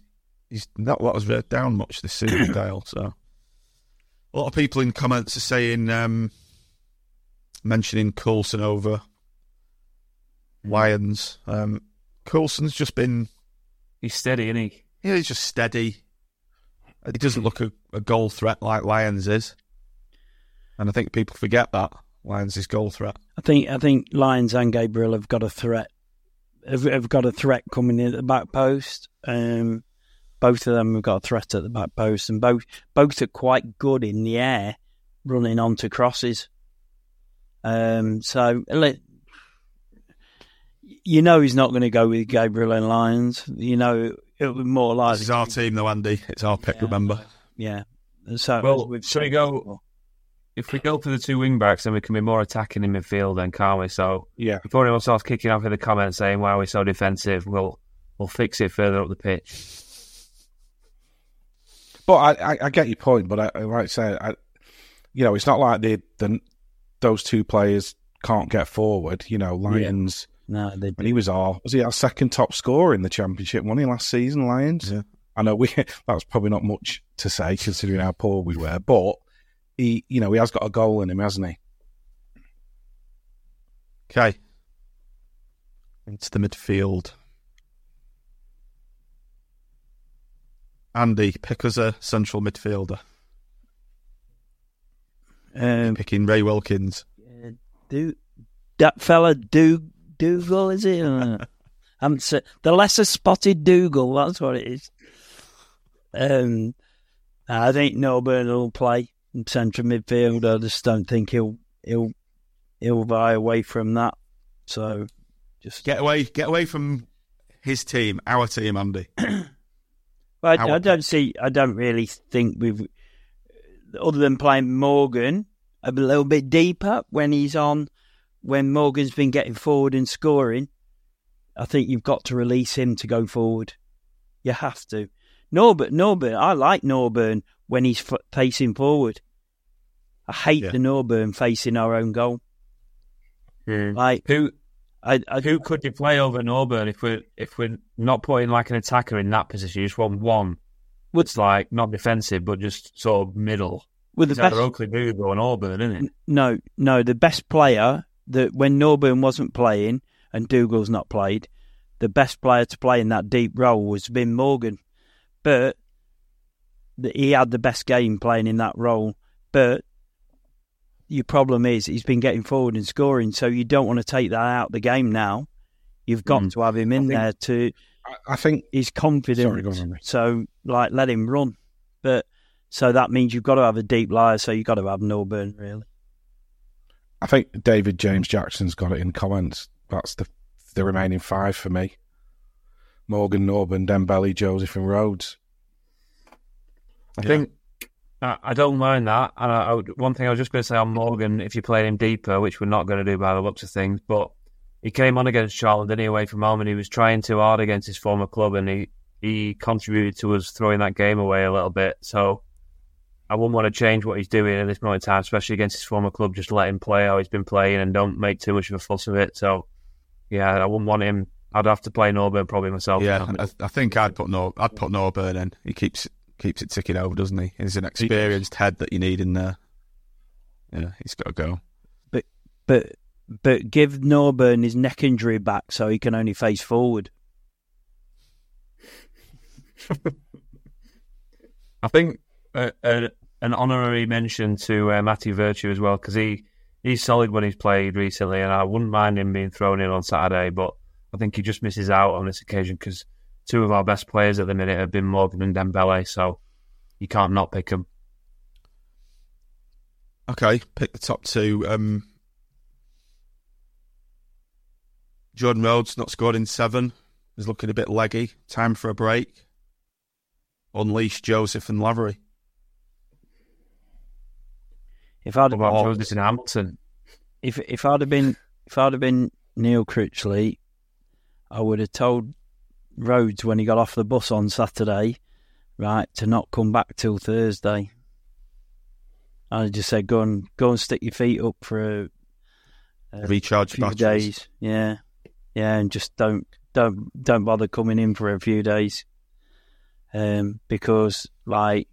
he's not let us down much this season, Dale. So a lot of people in comments are saying, um, mentioning Coulson over Lyons. Um, Coulson's just been He's steady, isn't he? yeah, he's just steady. He doesn't look a, a goal threat like Lyons is, and I think people forget that Lyons is goal threat. I think I think Lyons and Gabriel have got a threat. Have, have got a threat coming in at the back post. Um, both of them have got a threat at the back post, and both both are quite good in the air, running onto crosses. Um, so you know he's not going to go with Gabriel and Lyons. You know it'll be more This likely. is our team, though, Andy. It's our pick. Yeah. Remember, Yeah. So Well, as we've shall we said go- before. If we go for the two wing backs, then we can be more attacking in midfield, then can't we? So Yeah. If anyone starts kicking off in the comments saying why are we so defensive, we'll we'll fix it further up the pitch. But I, I, I get your point. But I, I like I say, I, you know, it's not like the, the, those two players can't get forward. You know, Lyons. No, they And he was our was he our second top scorer in the championship, wasn't he last season, Lyons? Yeah. I know we that's probably not much to say considering how poor we were, but he you know, he has got a goal in him, hasn't he? okay. Into the midfield. Andy, pick us a central midfielder. um, Picking Ray Wilkins. do that fella do Dougall is it? Uh, I'm the lesser spotted Dougall. That's what it is. Um, I think Norburn will play in central midfield. I just don't think he'll he'll he'll vie away from that. So just Get away, get away from his team, our team, Andy. I, I don't see. I don't really think we've, other than playing Morgan a little bit deeper when he's on, when Morgan's been getting forward and scoring. I think you've got to release him to go forward. You have to. Norbert, Norburn. I like Norburn when he's f- facing forward. I hate Yeah. the Norburn facing our own goal. Like Who I, I who could you play over Norburn if we're if we're not putting like an attacker in that position? You just want one. It's like not defensive, but just sort of middle. with the It's best. Oakley Booth or an Auburn, isn't it? No, no. The best player that when Norburn wasn't playing and Dougall's not played, the best player to play in that deep role was Vin Morgan. But he had the best game playing in that role. But your problem is he's been getting forward and scoring, so you don't want to take that out of the game now. You've got Mm. to have him in think- there to I, I think he's confident. Sorry, go on, so like let him run. But so that means you've got to have a deep liar, so you've got to have Norburn really. I think David James Jackson's got it in comments. That's the the remaining five for me. Morgan, Norburn, Dembele, Joseph and Rhodes. I think I, I don't mind that. And I, I would, one thing I was just going to say on Morgan, if you played him deeper, which we're not going to do by the looks of things, but he came on against Charlton, didn't he, away from home, and he was trying too hard against his former club, and he, he contributed to us throwing that game away a little bit. So I wouldn't want to change what he's doing at this moment in time, especially against his former club. Just let him play how he's been playing and don't make too much of a fuss of it. So, yeah, I wouldn't want him. I'd have to play Norburn probably myself. Yeah, I, I think I'd put no, I'd put Norburn in. He keeps keeps it ticking over, doesn't he? He's an experienced head that you need in there. Yeah, he's got to go. But but but give Norburn his neck injury back so he can only face forward. I think uh, uh, an honorary mention to uh, Matty Virtue as well because he he's solid when he's played recently, and I wouldn't mind him being thrown in on Saturday. But I think he just misses out on this occasion because two of our best players at the minute have been Morgan and Dembele, so you can't not pick them. Okay, pick the top two. Um, Jordan Rhodes not scored in seven. Is looking a bit leggy. Time for a break. Unleash Joseph and Lavery. If I'd have about Joseph and Hamilton? if if I'd have been if I'd have been Neil Critchley, I would have told Rhodes when he got off the bus on Saturday, right, to not come back till Thursday. I just said go and go and stick your feet up for a, a Recharge few batteries. days. Yeah, yeah, and just don't don't don't bother coming in for a few days, um, because like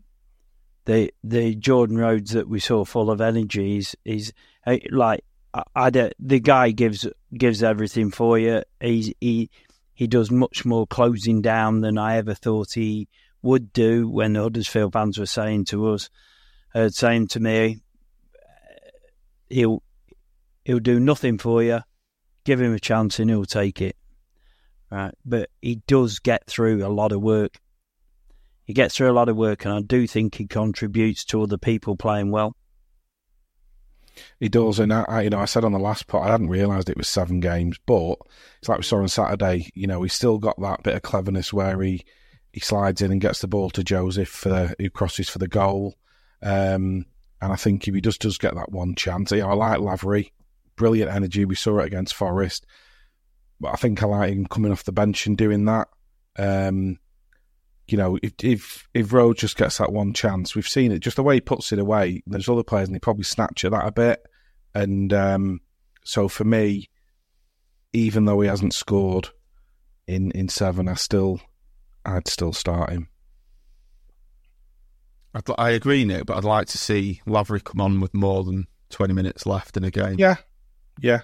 the the Jordan Rhodes that we saw full of energy is is eh, like I, I the guy gives gives everything for you. He's he he does much more closing down than I ever thought he would do. When the Huddersfield fans were saying to us, uh, saying to me, he'll he'll do nothing for you. Give him a chance and he'll take it. Right, but he does get through a lot of work. He gets through a lot of work, and I do think he contributes to other people playing well. He does, and I, I, you know, I said on the last pot, I hadn't realised it was seven games, but it's like we saw on Saturday. You know, he's still got that bit of cleverness where he he slides in and gets the ball to Joseph the, who crosses for the goal. Um, and I think if he just does get that one chance, you know, I like Lavery, brilliant energy. We saw it against Forest, but I think I like him coming off the bench and doing that. Um, you know, if if if Rhodes just gets that one chance, we've seen it. Just the way he puts it away. There's other players, and they probably snatch at that a bit. And um, so for me, even though he hasn't scored in in seven, I still I'd still start him. I'd, I agree, Nick, but I'd like to see Lavery come on with more than 20 minutes left in a game. Yeah, yeah,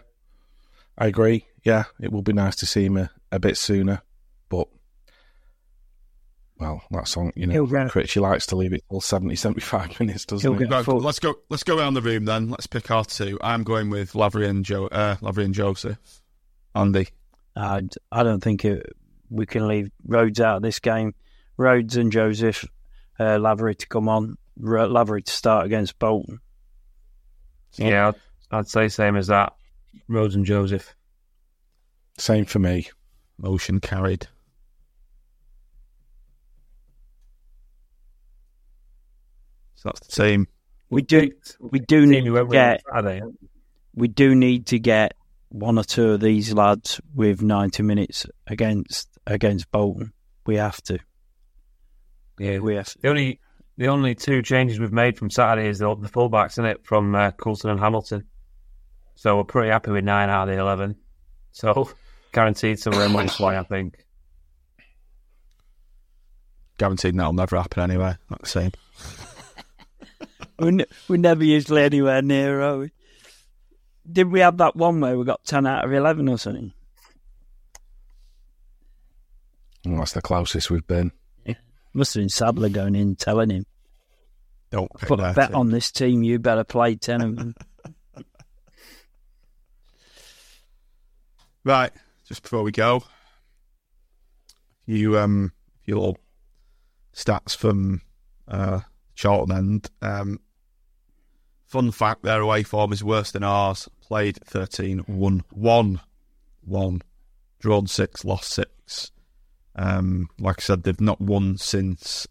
I agree. Yeah, it will be nice to see him a, a bit sooner. Well, that's on, you know, He'll get- Critchy likes to leave it till 70, 75 minutes, doesn't He'll Right, let's go. Let's go around the room then. Let's pick our two. I'm going with Lavery and Joe. Uh, Lavery and Joseph. Andy. I, I don't think it, we can leave Rhodes out of this game. Rhodes and Joseph, uh, Lavery to come on, R- Lavery to start against Bolton. Yeah, I'd, I'd say same as that. Rhodes and Joseph. Same for me. Motion carried. So that's the team. We do we do need to get Saturday. we do need to get one or two of these lads with ninety minutes against against Bolton. We have to. Yeah, We have. The only the only two changes we've made from Saturday is the, the fullbacks, isn't it, from uh, Coulson and Hamilton. So we're pretty happy with nine out of the eleven. So guaranteed somewhere in play, I think. Guaranteed that'll never happen anyway. Not the same. We're, ne- we're never usually anywhere near, are we? Did we have that one where we got 10 out of 11 or something? Well, that's the closest we've been. Must have been Sadler going in telling him, Don't pick put a bet team. on this team, you better play 10 of them. Right, just before we go, you um, your little stats from uh, Charlton end. Um, fun fact: their away form is worse than ours. Played 13, won one, one, drawn six, lost six. Um, like I said, they've not won since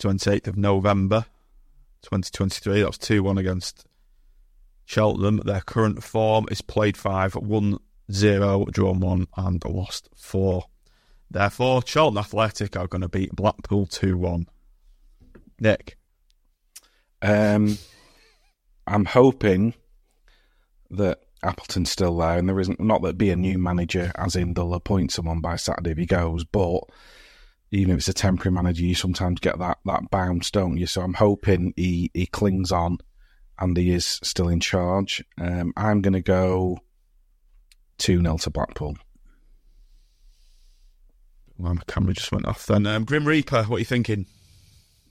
28th of November, 2023. That was two one against Cheltenham. Their current form is played five, won zero, drawn one, and lost four. Therefore, Charlton Athletic are going to beat Blackpool 2 1. Nick. Um, I'm hoping that Appleton's still there, and there isn't not that be a new manager, as in they'll appoint someone by Saturday if he goes, but even if it's a temporary manager, you sometimes get that that bounce, don't you? So I'm hoping he he clings on, and he is still in charge. Um, I'm going to go two 0 to Blackpool. Well, my camera just went off then. Um, Grim Reaper, what are you thinking?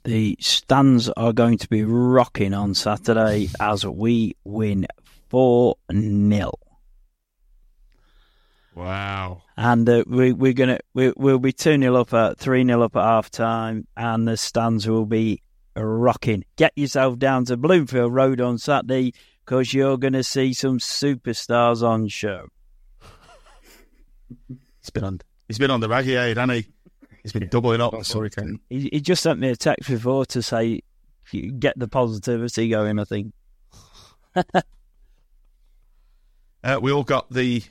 The stands are going to be rocking on Saturday as we win 4 0. Wow. And uh, we, we're gonna we, we'll be two 0 up at three 0 up at half time, and the stands will be rocking. Get yourself down to Bloomfield Road on Saturday because you're going to see some superstars on show. He's been on. He's been on the raggy aid, hasn't he? He's been doubling up this hurricane. He, he just sent me a text before to say get the positivity going. I think. uh, we all got the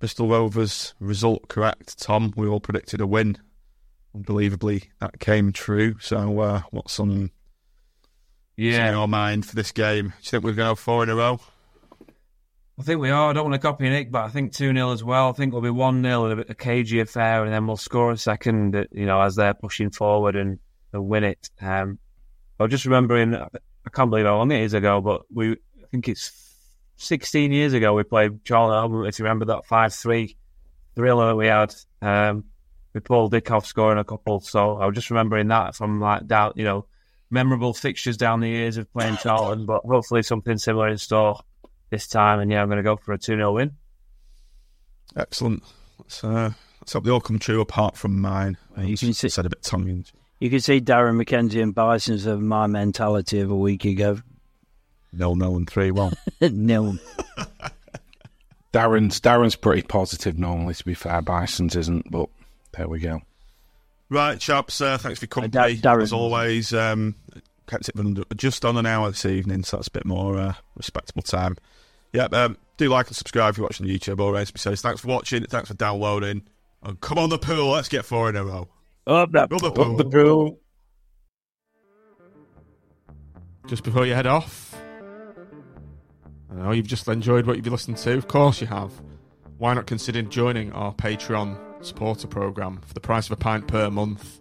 Bristol Rovers result correct, Tom. We all predicted a win. Unbelievably, that came true. So, uh, what's on Yeah. in your mind for this game? Do you think we're going to have four in a row? I think we are. I don't want to copy Nick, but I think 2 0 as well. I think we'll be 1 0 a bit of cagey affair, and then we'll score a second, you know, as they're pushing forward and, and win it. Um, I was just remembering, I can't believe how long it is ago, but we, I think it's 16 years ago we played Charlton. If you remember that 5 3 thriller that we had um, with Paul Dickov scoring a couple. So I was just remembering that from like down, you know, memorable fixtures down the years of playing Charlton, but hopefully something similar in store this time. And yeah, I'm going to go for a 2 0 win. Excellent. Let's, uh, let's hope they all come true apart from mine. Well, you I can see- said a bit tongue in You can see Darren McKenzie and Bison's of my mentality of a week ago. nil, nil, and three one. Nil. Darren's Darren's pretty positive normally. To be fair, Bison's isn't, but there we go. right, chaps. Uh, thanks for your Uh, Da- Darren- as always. Um, kept it under, just on an hour this evening, so that's a bit more uh, respectable time. Yeah, um, do like and subscribe if you're watching the YouTube. Always says thanks for watching. Thanks for downloading. And come on the pool. Let's get four in a row. Up that Up the pool. just before you head off. I know you've just enjoyed what you've listened to. Of course you have. Why not consider joining our Patreon supporter program for the price of a pint per month?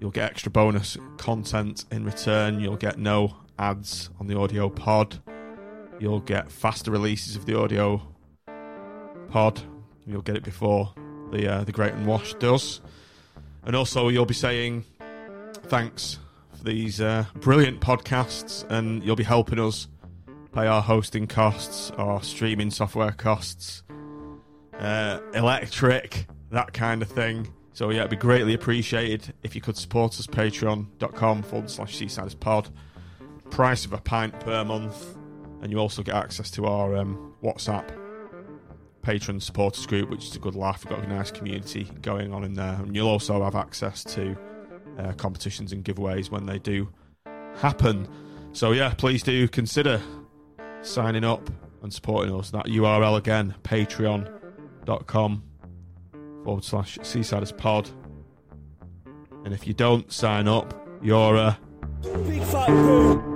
You'll get extra bonus content in return. You'll get no ads on the audio pod. You'll get faster releases of the audio pod. You'll get it before the uh, the Great and Wash does. And also, you'll be saying thanks for these uh, brilliant podcasts, and you'll be helping us pay our hosting costs, our streaming software costs, uh, electric, that kind of thing. So yeah, it'd be greatly appreciated if you could support us. Patreon.com forward slash Seasiders Pod. Price of a pint per month, and you also get access to our um, WhatsApp patron supporters group, which is a good laugh. We've got a nice community going on in there, and you'll also have access to uh, competitions and giveaways when they do happen. So yeah, please do consider signing up and supporting us. That URL again, patreon.com forward slash Seasiders Pod. And if you don't sign up, you're a Big fat.